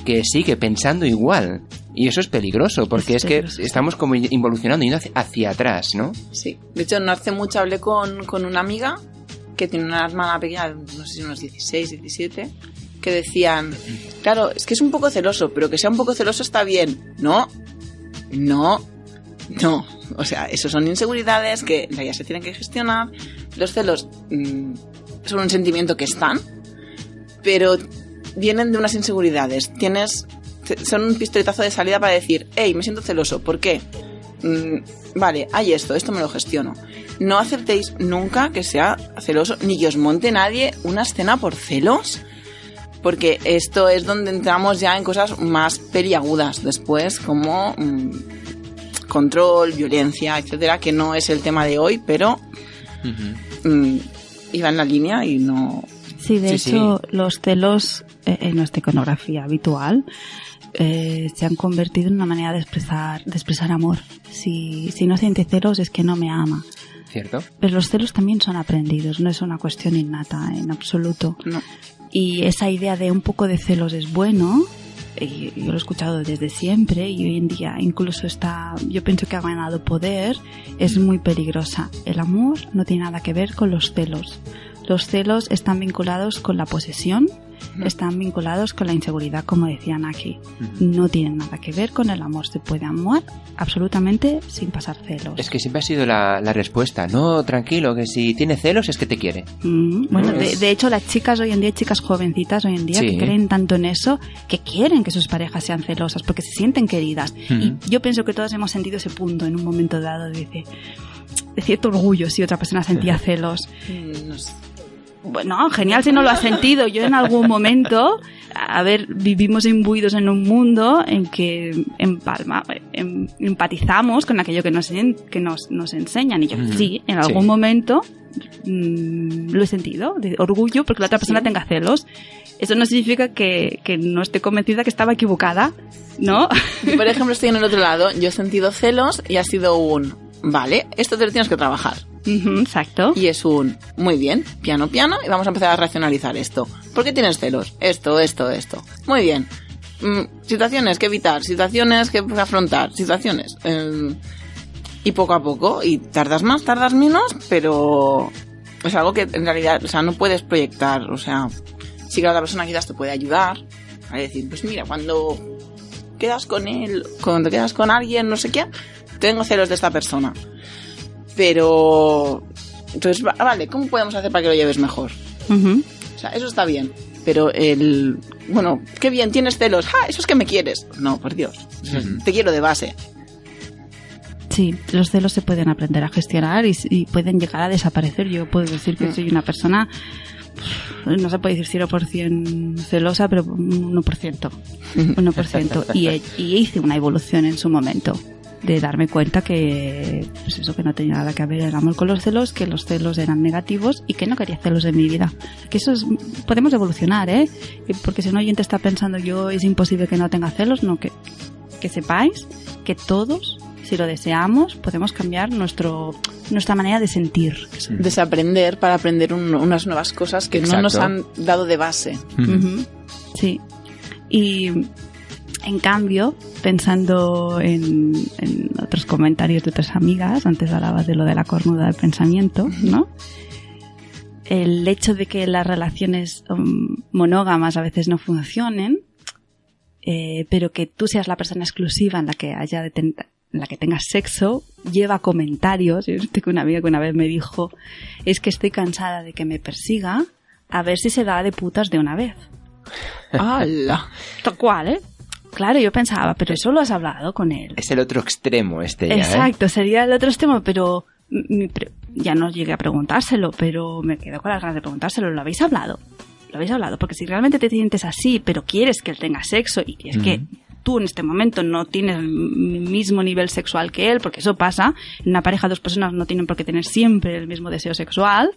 A: que sigue pensando igual. Y eso es peligroso, porque
B: Es
A: es, que
B: peligroso, sí.
A: estamos como involucionando, yendo hacia, hacia atrás, ¿no?
C: Sí. De hecho, no hace mucho hablé con, con una amiga que tiene una hermana pequeña, no sé si unos 16, 17, que decían, claro, es que es un poco celoso, pero que sea un poco celoso está bien. No, no, no. O sea, eso son inseguridades que ya se tienen que gestionar. Los celos mm, son un sentimiento que están, pero vienen de unas inseguridades. Tienes, son un pistoletazo de salida para decir, hey, me siento celoso. ¿Por qué? Mm, vale, hay esto, esto me lo gestiono. No aceptéis nunca que sea celoso, ni que os monte nadie una escena por celos, porque esto es donde entramos ya en cosas más periagudas después, como mm, control, violencia, etcétera, que no es el tema de hoy, pero mm, iba en la línea y no.
B: Sí, de
A: Sí,
B: hecho, los celos eh, en nuestra iconografía habitual eh, se han convertido en una manera de expresar, de expresar amor. Si, si no siente celos es que no me ama.
A: ¿Cierto?
B: Pero los celos también son aprendidos, no es una cuestión innata en absoluto.
C: no.
B: Y esa idea de un poco de celos es bueno, y yo lo he escuchado desde siempre y hoy en día incluso está, yo pienso que ha ganado poder, es muy peligrosa. El amor no tiene nada que ver con los celos. Los celos están vinculados con la posesión están vinculados con la inseguridad, como decía Naki. No tienen nada que ver con el amor. Se puede amar absolutamente sin pasar celos.
A: Es que siempre ha sido la, la respuesta. No, tranquilo, que si tiene celos es que te quiere.
B: Mm, bueno,
A: No,
B: de,
A: es-
B: de hecho, las chicas hoy en día, chicas jovencitas hoy en día,
A: Sí.
B: que creen tanto en eso, que quieren que sus parejas sean celosas, porque se sienten queridas. Y yo pienso que todos hemos sentido ese punto en un momento dado de, de- de cierto orgullo si otra persona sentía celos.
C: Mm, no sé.
B: Bueno, genial si no lo has sentido. Yo en algún momento, a ver, vivimos imbuidos en un mundo en que empalma, em- empatizamos con aquello que nos, en- que nos, nos enseñan. Y yo sí, en algún
A: Sí.
B: momento mm, lo he sentido, de orgullo porque la otra persona tenga celos. Eso no significa que, que no esté convencida que estaba equivocada, ¿no?
C: Yo, por ejemplo, estoy en el otro lado. Yo he sentido celos y ha sido un... Vale, esto te lo tienes que trabajar.
B: Exacto.
C: Y es un... Muy bien, piano, piano, y vamos a empezar a racionalizar esto. ¿Por qué tienes celos? Esto, esto, esto. Muy bien. Mm, situaciones que evitar, situaciones que afrontar, situaciones... eh, y poco a poco, y tardas más, tardas menos, pero es algo que en realidad, o sea, no puedes proyectar, o sea, sí que la otra persona quizás te puede ayudar a decir, pues mira, cuando quedas con él, cuando quedas con alguien, no sé qué, tengo celos de esta persona. Pero, entonces, va- vale, ¿cómo podemos hacer para que lo lleves mejor? O sea, eso está bien. Pero el, bueno, qué bien, tienes celos. ¡Ah, eso es que me quieres! No, por Dios. Te quiero de base.
B: Sí, los celos se pueden aprender a gestionar y, y pueden llegar a desaparecer. Yo puedo decir que soy una persona, no se puede decir 0% celosa, pero un 1%. 1%. <laughs> Y, he- y hice una evolución en su momento de darme cuenta que pues eso que no tenía nada que ver el amor con los celos, que los celos eran negativos y que no quería celos en mi vida. Que eso es, podemos evolucionar, ¿eh? Porque si un oyente está pensando yo es imposible que no tenga celos, no, que, que sepáis que todos, si lo deseamos, podemos cambiar nuestro, nuestra manera de sentir.
C: Desaprender para aprender un- unas nuevas cosas que no nos han
A: Exacto.
C: dado de base.
B: Ujú, Sí. Y en cambio, pensando en, en otros comentarios de otras amigas, antes hablabas de lo de la cornuda del pensamiento, ¿no? El hecho de que las relaciones um, monógamas a veces no funcionen, eh, pero que tú seas la persona exclusiva en la que haya de ten- en la que tengas sexo, lleva comentarios. Yo tengo una amiga que una vez me dijo, es que estoy cansada de que me persiga, a ver si se da de putas de una vez.
C: ¡Hala!
B: Tal cual, ¿eh? Claro, yo pensaba, pero eso lo has hablado con él.
A: Es el otro extremo este ya, ¿eh?
B: Exacto, sería el otro extremo, pero mi pre- ya no llegué a preguntárselo, pero me quedo con las ganas de preguntárselo. ¿Lo habéis hablado? ¿Lo habéis hablado? Porque si realmente te sientes así, pero quieres que él tenga sexo y es que tú en este momento no tienes el mismo nivel sexual que él, porque eso pasa, en una pareja dos personas no tienen por qué tener siempre el mismo deseo sexual,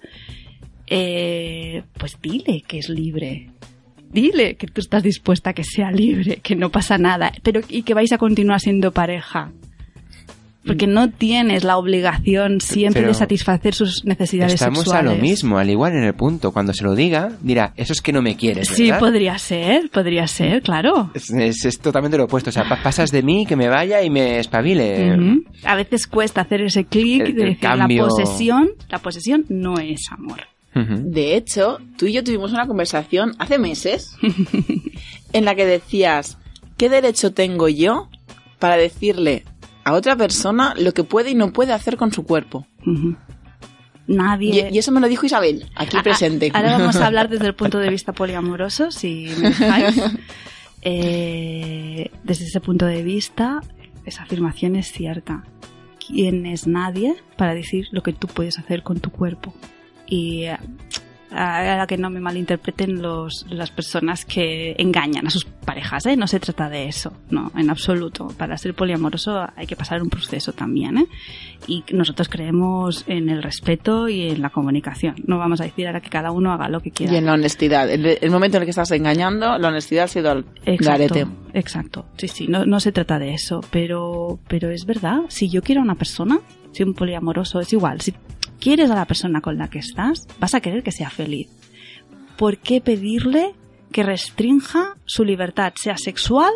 B: eh, pues dile que es libre. Dile que tú estás dispuesta a que sea libre, que no pasa nada, pero y que vais a continuar siendo pareja. Porque no tienes la obligación siempre
A: Pero
B: de satisfacer sus necesidades
A: Estamos
B: sexuales.
A: a lo mismo, al igual en el punto. Cuando se lo diga, dirá, eso es que no me quieres,
B: Sí,
A: ¿verdad?
B: podría ser, podría ser, claro.
A: Es, es- es totalmente lo opuesto. O sea, pa- pasas de mí, que me vaya y me espabile.
B: A veces cuesta hacer ese clic de decir
A: cambio.
B: la posesión, la posesión no es amor.
C: De hecho, tú y yo tuvimos una conversación hace meses <laughs> en la que decías, ¿qué derecho tengo yo para decirle a otra persona lo que puede y no puede hacer con su cuerpo?
B: Nadie.
C: Y, eso me lo dijo Isabel, aquí presente.
B: ah, Ahora vamos a hablar <laughs> desde el punto de vista poliamoroso, si me dejáis. <laughs> Eh, desde ese punto de vista, esa afirmación es cierta. ¿Quién es nadie para decir lo que tú puedes hacer con tu cuerpo? Y eh, a que no me malinterpreten los, las personas que engañan a sus parejas, ¿eh? No se trata de eso, no, en absoluto. Para ser poliamoroso hay que pasar un proceso también, ¿eh? Y nosotros creemos en el respeto y en la comunicación. No vamos a decir ahora que cada uno haga lo que quiera.
C: Y en la honestidad. El, el momento en el que estás engañando, la honestidad ha sido al
B: Exacto,
C: garete.
B: exacto. Sí, sí, no, no se trata de eso, pero, pero es verdad. Si yo quiero a una persona, si un poliamoroso es igual, si quieres a la persona con la que estás, vas a querer que sea feliz. ¿Por qué pedirle que restrinja su libertad, sea sexual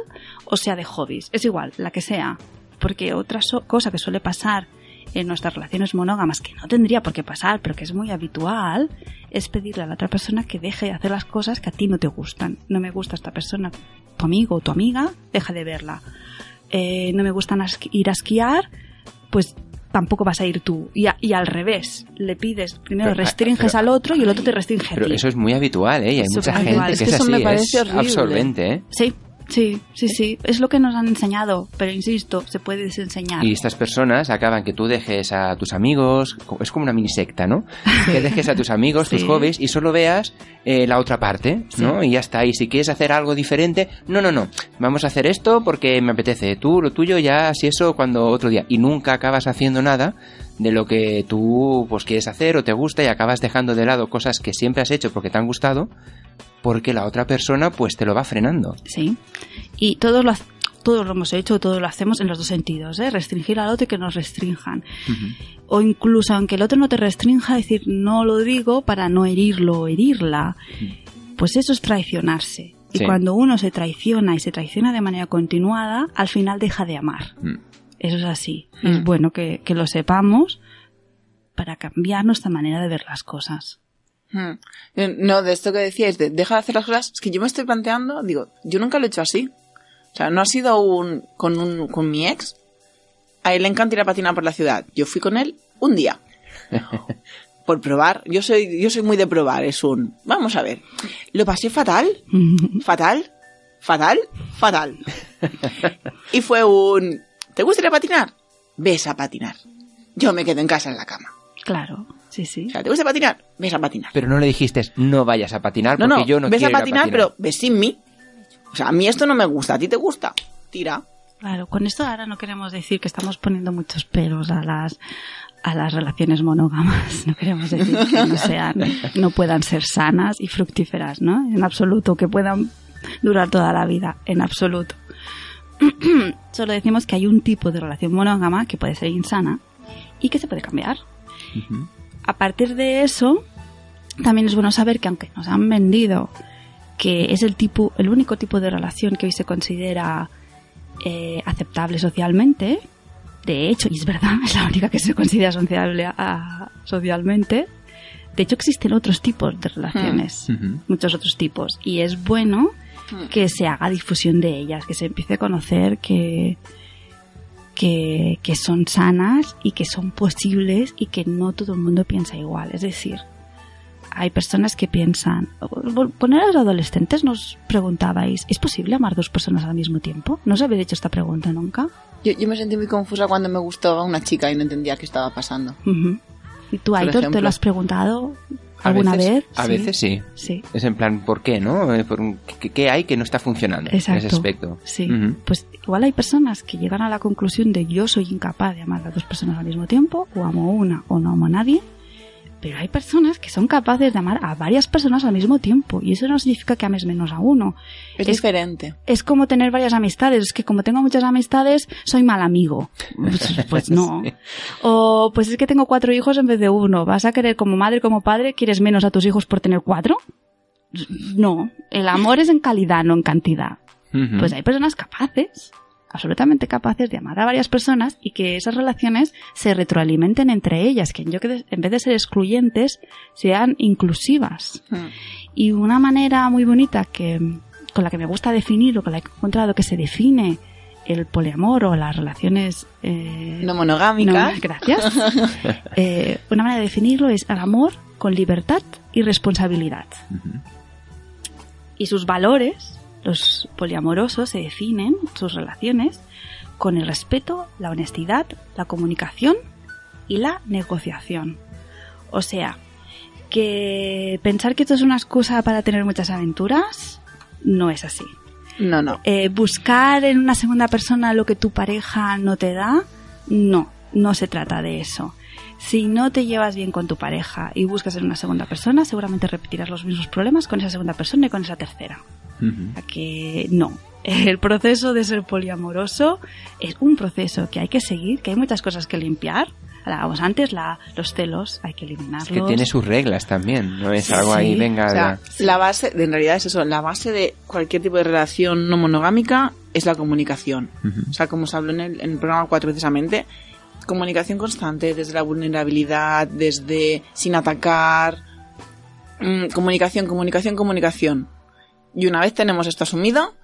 B: o sea de hobbies? Es igual, la que sea. Porque otra cosa que suele pasar en nuestras relaciones monógamas, que no tendría por qué pasar, pero que es muy habitual, es pedirle a la otra persona que deje de hacer las cosas que a ti no te gustan. No me gusta esta persona, tu amigo o tu amiga, deja de verla. Eh, no me gustan ir a esquiar, pues tampoco vas a ir tú. Y, y al revés, le pides, primero
A: Pero,
B: restringes
A: pero-
B: al otro y el otro te restringe a
A: Pero
B: ti.
A: eso es muy habitual, ¿eh? Y hay mucha gente que
B: Es
A: es,
C: que eso
A: así,
C: me
A: es
C: parece horrible.
A: absorbente, ¿eh?
B: Sí, sí, sí, sí. Es lo que nos han enseñado, pero insisto, se puede desenseñar.
A: Y estas personas acaban que tú dejes a tus amigos, es como una mini secta, ¿no? Que <laughs> dejes a tus amigos, tus hobbies y solo veas eh, la otra parte, ¿no? Y ya está. Y si quieres hacer algo diferente, no, no, no. Vamos a hacer esto porque me apetece. Tú, lo tuyo, ya, si eso, cuando otro día. Y nunca acabas haciendo nada de lo que tú pues quieres hacer o te gusta y acabas dejando de lado cosas que siempre has hecho porque te han gustado porque la otra persona pues te lo va frenando.
B: Sí. Y todos lo, ha- todos lo hemos hecho, todos lo hacemos en los dos sentidos, ¿eh? Restringir al otro y que nos restrinjan. O incluso aunque el otro no te restrinja, decir no lo digo para no herirlo o herirla. Pues eso es traicionarse. Y
A: Sí.
B: cuando uno se traiciona y se traiciona de manera continuada, al final deja de amar.
A: Mm.
B: Eso es así.
C: Mm.
B: Es bueno que, que lo sepamos para cambiar nuestra manera de ver las cosas.
C: Hmm. Eh, No, de esto que decíais, de deja de hacer las cosas, es que yo me estoy planteando, digo, yo nunca lo he hecho así. O sea, no ha sido un, con, un, con mi ex. A él le encanta ir a patinar por la ciudad. Yo fui con él un día. <laughs> por probar. Yo soy, yo soy muy de probar. Es un, vamos a ver. Lo pasé fatal, <laughs> fatal, fatal, fatal. y fue un, ¿te gusta ir a patinar? Ves a patinar. Yo me quedo en casa en la cama.
B: claro, sí, sí.
C: O sea, ¿te gusta patinar? Ves a patinar.
A: Pero no le dijiste, no vayas a patinar
C: No,
A: porque
C: no,
A: yo no
C: ves
A: quiero
C: a
A: ir
C: patinar, pero ves sin mí. O sea, a mí esto no me gusta, a ti te gusta. Tira.
B: Claro, con esto ahora no queremos decir que estamos poniendo muchos peros a las a las relaciones monógamas. <laughs> No queremos decir que no sean, no puedan ser sanas y fructíferas, ¿no? En absoluto, que puedan durar toda la vida, en absoluto. <clears throat> Solo decimos que hay un tipo de relación monógama que puede ser insana y que se puede cambiar. A partir de eso, también es bueno saber que aunque nos han vendido que es el tipo, el único tipo de relación que hoy se considera eh, aceptable socialmente, de hecho, y es verdad, <laughs> es la única que se considera sociable, ah, socialmente, de hecho existen otros tipos de relaciones,
A: Ujú.
B: muchos otros tipos, y es bueno que se haga difusión de ellas, que se empiece a conocer que, que, que son sanas y que son posibles y que no todo el mundo piensa igual. Es decir, hay personas que piensan, poner a los adolescentes nos preguntabais, ¿es posible amar dos personas al mismo tiempo? ¿No os habéis hecho esta pregunta nunca?
C: Yo, yo me sentí muy confusa cuando me gustaba una chica y no entendía qué estaba pasando.
B: ¿Y tú, Aitor, te lo has preguntado
A: A
B: alguna
A: veces-
B: vez?
A: A veces sí.
B: Sí.
A: Es en plan, ¿por qué, no? Eh, ¿Qué, hay que no está funcionando en ese aspecto?
B: Sí. Pues igual hay personas que llegan a la conclusión de yo soy incapaz de amar a dos personas al mismo tiempo, o amo una o no amo a nadie, pero hay personas que son capaces de amar a varias personas al mismo tiempo, y eso no significa que ames menos a uno.
C: Es,
B: Es-
C: diferente.
B: Es como tener varias amistades, es que como tengo muchas amistades, soy mal amigo. Pues, <laughs> pues no.
A: Sí.
B: O pues es que tengo cuatro hijos en vez de uno. ¿Vas a querer como madre, como padre, quieres menos a tus hijos por tener cuatro? No, el amor es en calidad, no en cantidad. Pues hay personas capaces, absolutamente capaces de amar a varias personas y que esas relaciones se retroalimenten entre ellas, que en vez de ser excluyentes sean inclusivas.
C: Hmm.
B: Y una manera muy bonita que con la que me gusta definir o con la que he encontrado que se define el poliamor o las relaciones eh,
C: No monogámica.
B: no, gracias. <laughs> Eh, una manera de definirlo es el amor con libertad y responsabilidad. Y sus valores, los poliamorosos, se definen, sus relaciones, con el respeto, la honestidad, la comunicación y la negociación. O sea, que pensar que esto es una excusa para tener muchas aventuras no es así.
C: No, no.
B: Eh, buscar en una segunda persona lo que tu pareja no te da, no, no se trata de eso. Si no te llevas bien con tu pareja y buscas en una segunda persona, seguramente repetirás los mismos problemas con esa segunda persona y con esa tercera.
A: Ujú.
B: A que no. <laughs> El proceso de ser poliamoroso es un proceso que hay que seguir, que hay muchas cosas que limpiar. Hablábamos antes, la, los celos, hay que eliminarlos.
A: Es que tiene sus reglas también, no es algo ahí, venga.
C: O sea, la base, en realidad es eso, la base de cualquier tipo de relación no monogámica es la comunicación. O sea, como se habló en el, en el programa 4 precisamente, comunicación constante, desde la vulnerabilidad, desde sin atacar. Mm, comunicación, comunicación, comunicación. Y una vez tenemos esto asumido,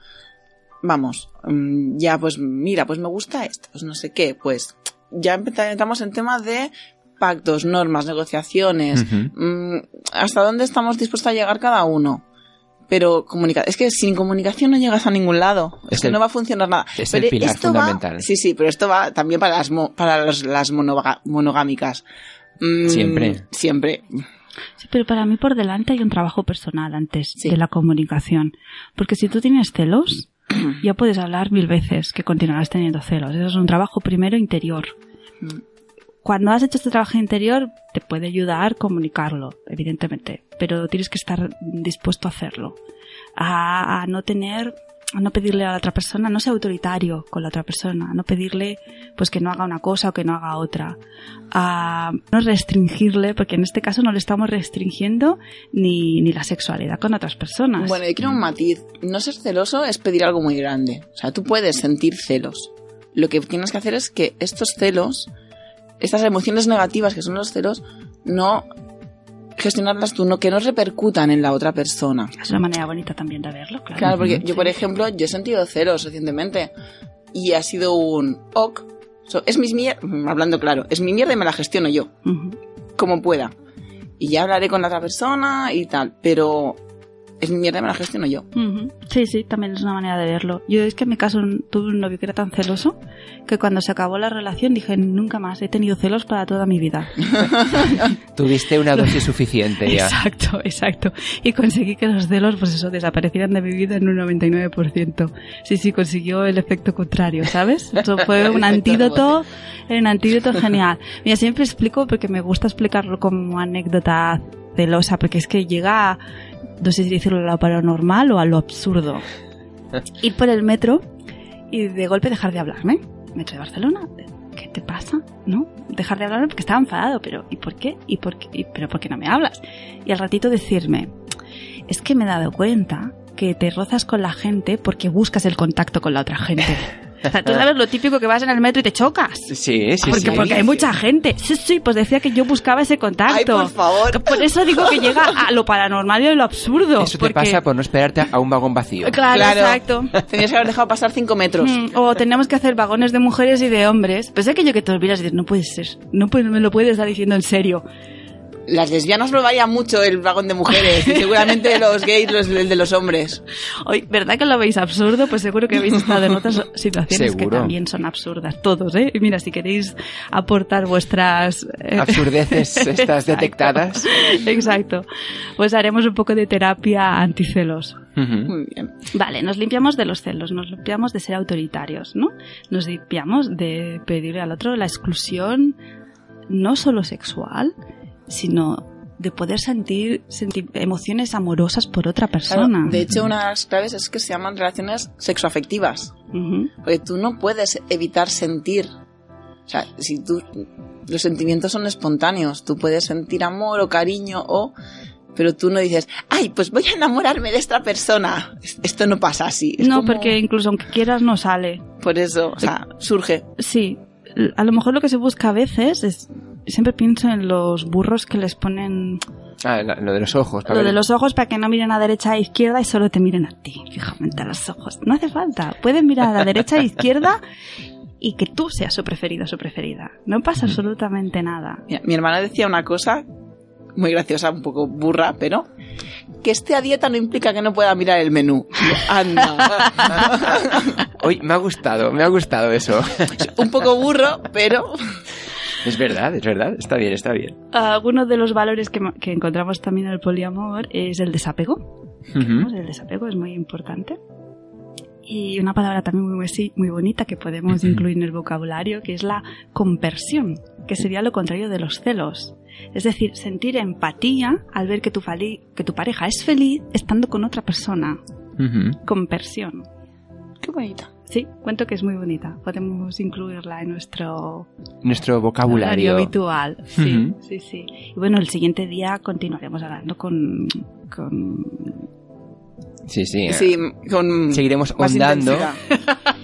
C: vamos, mm, ya pues mira, pues me gusta esto, pues no sé qué, pues ya empezamos en temas de pactos, normas, negociaciones, mm, hasta dónde estamos dispuestos a llegar cada uno. Pero comunica es que sin comunicación no llegas a ningún lado. Es,
A: Es
C: que
A: el-
C: no va a funcionar nada.
A: es
C: Pero
A: el pilar
C: esto va-
A: fundamental.
C: sí, sí, pero esto va también para las, mo- para los- las monoga- monogámicas. Mm,
A: Siempre.
C: Siempre.
B: Sí, pero para mí por delante hay un trabajo personal antes
C: Sí.
B: de la comunicación. Porque si tú tienes celos, <clears throat> ya puedes hablar mil veces que continuarás teniendo celos. Eso es un trabajo primero interior.
C: Mm.
B: Cuando has hecho este trabajo interior, te puede ayudar comunicarlo, evidentemente. Pero tienes que estar dispuesto a hacerlo. A, no tener, a no pedirle a la otra persona, no ser autoritario con la otra persona, a no pedirle pues que no haga una cosa o que no haga otra. A no restringirle, porque en este caso no le estamos restringiendo ni, ni la sexualidad con otras personas.
C: Bueno, yo quiero un matiz. No ser celoso es pedir algo muy grande. O sea, tú puedes sentir celos. Lo que tienes que hacer es que estos celos, estas emociones negativas que son los celos, no gestionarlas tú, no, que no repercutan en la otra persona.
B: es una manera bonita también de verlo, claro.
C: Claro, porque yo, por ejemplo, yo he sentido celos recientemente y ha sido un ok. So, es mi mierda, hablando claro, es mi mierda y me la gestiono yo, como pueda. Y ya hablaré con la otra persona y tal, pero es mi mierda me la gestiono yo.
B: Ujú. Sí, sí, también es una manera de verlo. Yo es que en mi caso tuve un novio que era tan celoso que cuando se acabó la relación dije nunca más, he tenido celos para toda mi vida. <laughs>
A: Tuviste una dosis suficiente ya.
B: Exacto, exacto. Y conseguí que los celos, pues eso, desaparecieran de mi vida en un 99%. Sí, sí, consiguió el efecto contrario, ¿sabes? Eso fue un <laughs> antídoto, un antídoto genial. Mira, siempre explico porque me gusta explicarlo como anécdota celosa, porque es que llega, a, no sé si decirlo a lo paranormal o a lo absurdo. <laughs> Ir por el metro y de golpe dejar de hablarme. Metro de Barcelona. ¿Qué te pasa? ¿No? Dejar de hablarme porque estaba enfadado, pero ¿y por qué? ¿Y por qué? ¿Y- ¿Pero por qué no me hablas? Y al ratito decirme, es que me he dado cuenta que te rozas con la gente porque buscas el contacto con la otra gente. <laughs> O sea, tú sabes lo típico que vas en el metro y te chocas.
A: Sí, sí,
B: porque,
A: sí.
B: porque hay mucha gente. Sí, sí, pues decía que yo buscaba ese
C: Ay,
B: contacto.
C: por favor.
B: Por eso digo que llega a lo paranormal y a lo absurdo.
A: Eso te
B: porque-
A: pasa por no esperarte a un vagón vacío.
B: Claro,
C: Claro.
B: exacto.
C: Tenías que haber dejado pasar cinco metros.
B: Mm, O tenemos que hacer vagones de mujeres y de hombres. Pues es aquello que te olvidas y dices, no puede ser, no puede- me lo puedes estar diciendo en serio.
C: Las lesbianas probarían mucho el vagón de mujeres y seguramente los gays los, el de los hombres.
B: Hoy, ¿verdad que lo veis absurdo? Pues seguro que habéis estado en otras situaciones que
A: Seguro.
B: también son absurdas, todos, ¿eh? Y mira, si queréis aportar vuestras... eh,
A: Absurdeces <laughs> estas detectadas.
B: Exacto. Pues haremos un poco de terapia anticelos.
C: Muy bien.
B: Vale, nos limpiamos de los celos, nos limpiamos de ser autoritarios, ¿no? Nos limpiamos de pedirle al otro la exclusión no solo sexual, sino de poder sentir, sentir emociones amorosas por otra
C: Claro,
B: persona.
C: de hecho, una de las claves es que se llaman relaciones sexoafectivas.
B: Ujú.
C: Porque tú no puedes evitar sentir. O sea, si tú. Los sentimientos son espontáneos. Tú puedes sentir amor o cariño o. Pero tú no dices, ay, pues voy a enamorarme de esta persona. Es- Esto no pasa así. Es
B: No,
C: como-
B: porque incluso aunque quieras no sale.
C: Por eso, o sea, surge.
B: Sí, a lo mejor lo que se busca a veces es... Siempre pienso en los burros que les ponen
A: Ah, lo de los ojos. para
B: lo
A: ver-
B: de los ojos para que no miren a derecha e izquierda y solo te miren a ti, fijamente a los ojos. No hace falta. Pueden mirar a la derecha e izquierda y que tú seas su preferido o su preferida. No pasa absolutamente nada.
C: Mira, mi hermana decía una cosa muy graciosa, un poco burra, pero que esté a dieta no implica que no pueda mirar el menú. Anda. <laughs>
A: Oye, me ha gustado, me ha gustado eso.
C: un poco burro, pero
A: es verdad, es verdad. Está bien, está bien.
B: Alguno de los valores que, que encontramos también en el poliamor es el desapego. El desapego es muy importante. Y una palabra también muy, muy bonita que podemos incluir en el vocabulario, que es la compersión, que sería lo contrario de los celos. Es decir, sentir empatía al ver que tu, que tu pareja es feliz estando con otra persona.
A: Ujú.
B: Compersión.
C: qué bonita.
B: Sí, cuento que es muy bonita. Podemos incluirla en nuestro
A: Nuestro vocabulario.
B: habitual. Sí, sí, sí. Y bueno, el siguiente día continuaremos hablando con, con
A: Sí, sí.
C: Sí, con
A: Seguiremos ahondando.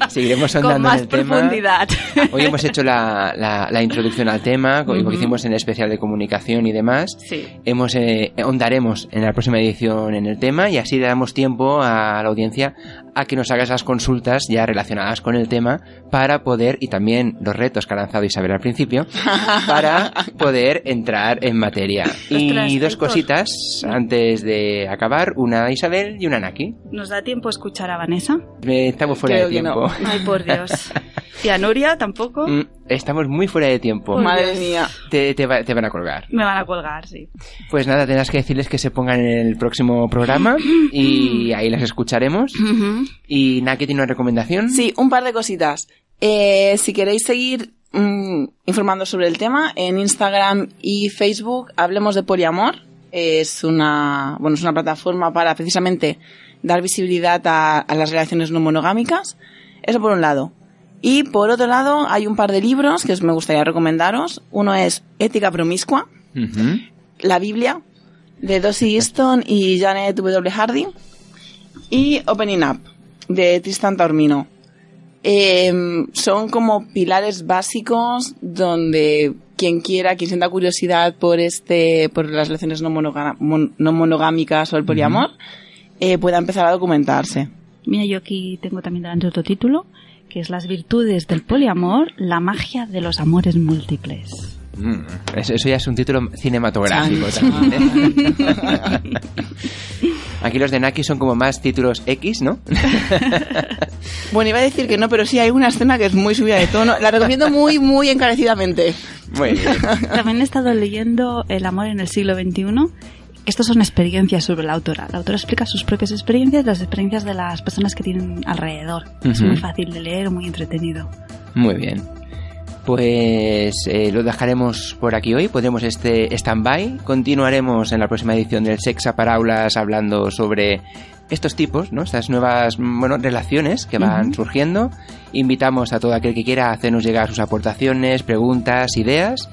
A: Seguiremos
B: con
A: andando
B: más
A: en el tema.
B: profundidad.
A: Hoy hemos hecho la, la- la introducción al tema, co-
B: Ujú.
A: hicimos en el especial de comunicación y demás.
B: Sí.
A: Hemos eh, ahondaremos en la próxima edición en el tema y así le damos tiempo a la audiencia a que nos hagas las consultas ya relacionadas con el tema para poder, y también los retos que ha lanzado Isabel al principio, <laughs> para poder entrar en materia. Y
B: Ostras,
A: dos
B: Héctor.
A: cositas antes de acabar, una Isabel y una Naki.
B: ¿Nos da tiempo a escuchar a Vanessa?
A: Estamos fuera
C: Creo
A: de tiempo.
C: no.
B: Ay, por Dios. <laughs> ¿Y a Nuria tampoco?
A: Mm, Estamos muy fuera de tiempo.
C: Madre
B: Dios.
C: mía.
A: Te, te va- te van a colgar.
B: Me van a colgar, sí.
A: Pues nada, tendrás que decirles que se pongan en el próximo programa <laughs> y ahí las escucharemos. Y Naki tiene una recomendación.
C: Sí, un par de cositas. Eh, si queréis seguir mm, informando sobre el tema, en Instagram y Facebook hablemos de poliamor. Es una, bueno, es una plataforma para precisamente dar visibilidad a, a las relaciones no monogámicas. Eso por un lado. Y por otro lado, hay un par de libros que os me gustaría recomendaros. Uno es Ética Promiscua, la Biblia, de Dossie Easton y Janet W. Hardy. Y Opening Up, de Tristan Taormino. Em, son como pilares básicos donde quien quiera, quien sienta curiosidad por este, por las relaciones no, monoga- mon- no monogámicas o el poliamor, eh, pueda empezar a documentarse.
B: Mira, yo aquí tengo también delante otro título, que es Las virtudes del poliamor, la magia de los amores múltiples.
A: Mm, Eso, eso ya es un título cinematográfico también. <laughs> Aquí los de Naki son como más títulos X, ¿no? <laughs>
C: Bueno, iba a decir que no, pero sí hay una escena que es muy subida de tono. La recomiendo muy, muy encarecidamente.
A: Muy bien. <laughs>
B: También he estado leyendo El amor en el siglo XXI. Estas son experiencias sobre la autora. La autora explica sus propias experiencias, las experiencias de las personas que tienen alrededor. Es muy fácil de leer, muy entretenido.
A: Muy bien. Pues eh, lo dejaremos por aquí hoy. Podremos este stand-by. Continuaremos en la próxima edición del Sexa para Aulas hablando sobre estos tipos, ¿no? Estas nuevas bueno, relaciones que van surgiendo. Invitamos a todo aquel que quiera hacernos llegar sus aportaciones, preguntas, ideas.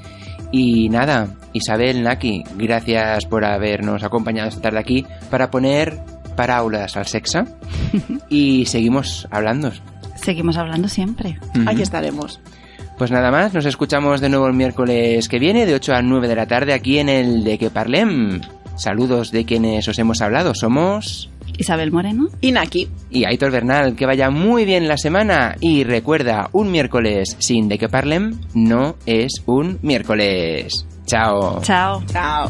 A: Y nada, Isabel, Naki, gracias por habernos acompañado esta tarde aquí para poner paráulas al sexa. <laughs> y seguimos hablando.
B: Seguimos hablando siempre.
A: Ujú.
C: Aquí estaremos.
A: Pues nada más, nos escuchamos de nuevo el miércoles que viene, de 8 a 9 de la tarde, aquí en el De Que Parlem. Saludos de quienes os hemos hablado. Somos.
B: Isabel Moreno.
C: Y Naki.
A: Y Aitor Bernal, que vaya muy bien la semana. Y recuerda, un miércoles sin De Que Parlem no es un miércoles. Chao.
B: Chao.
C: Chao.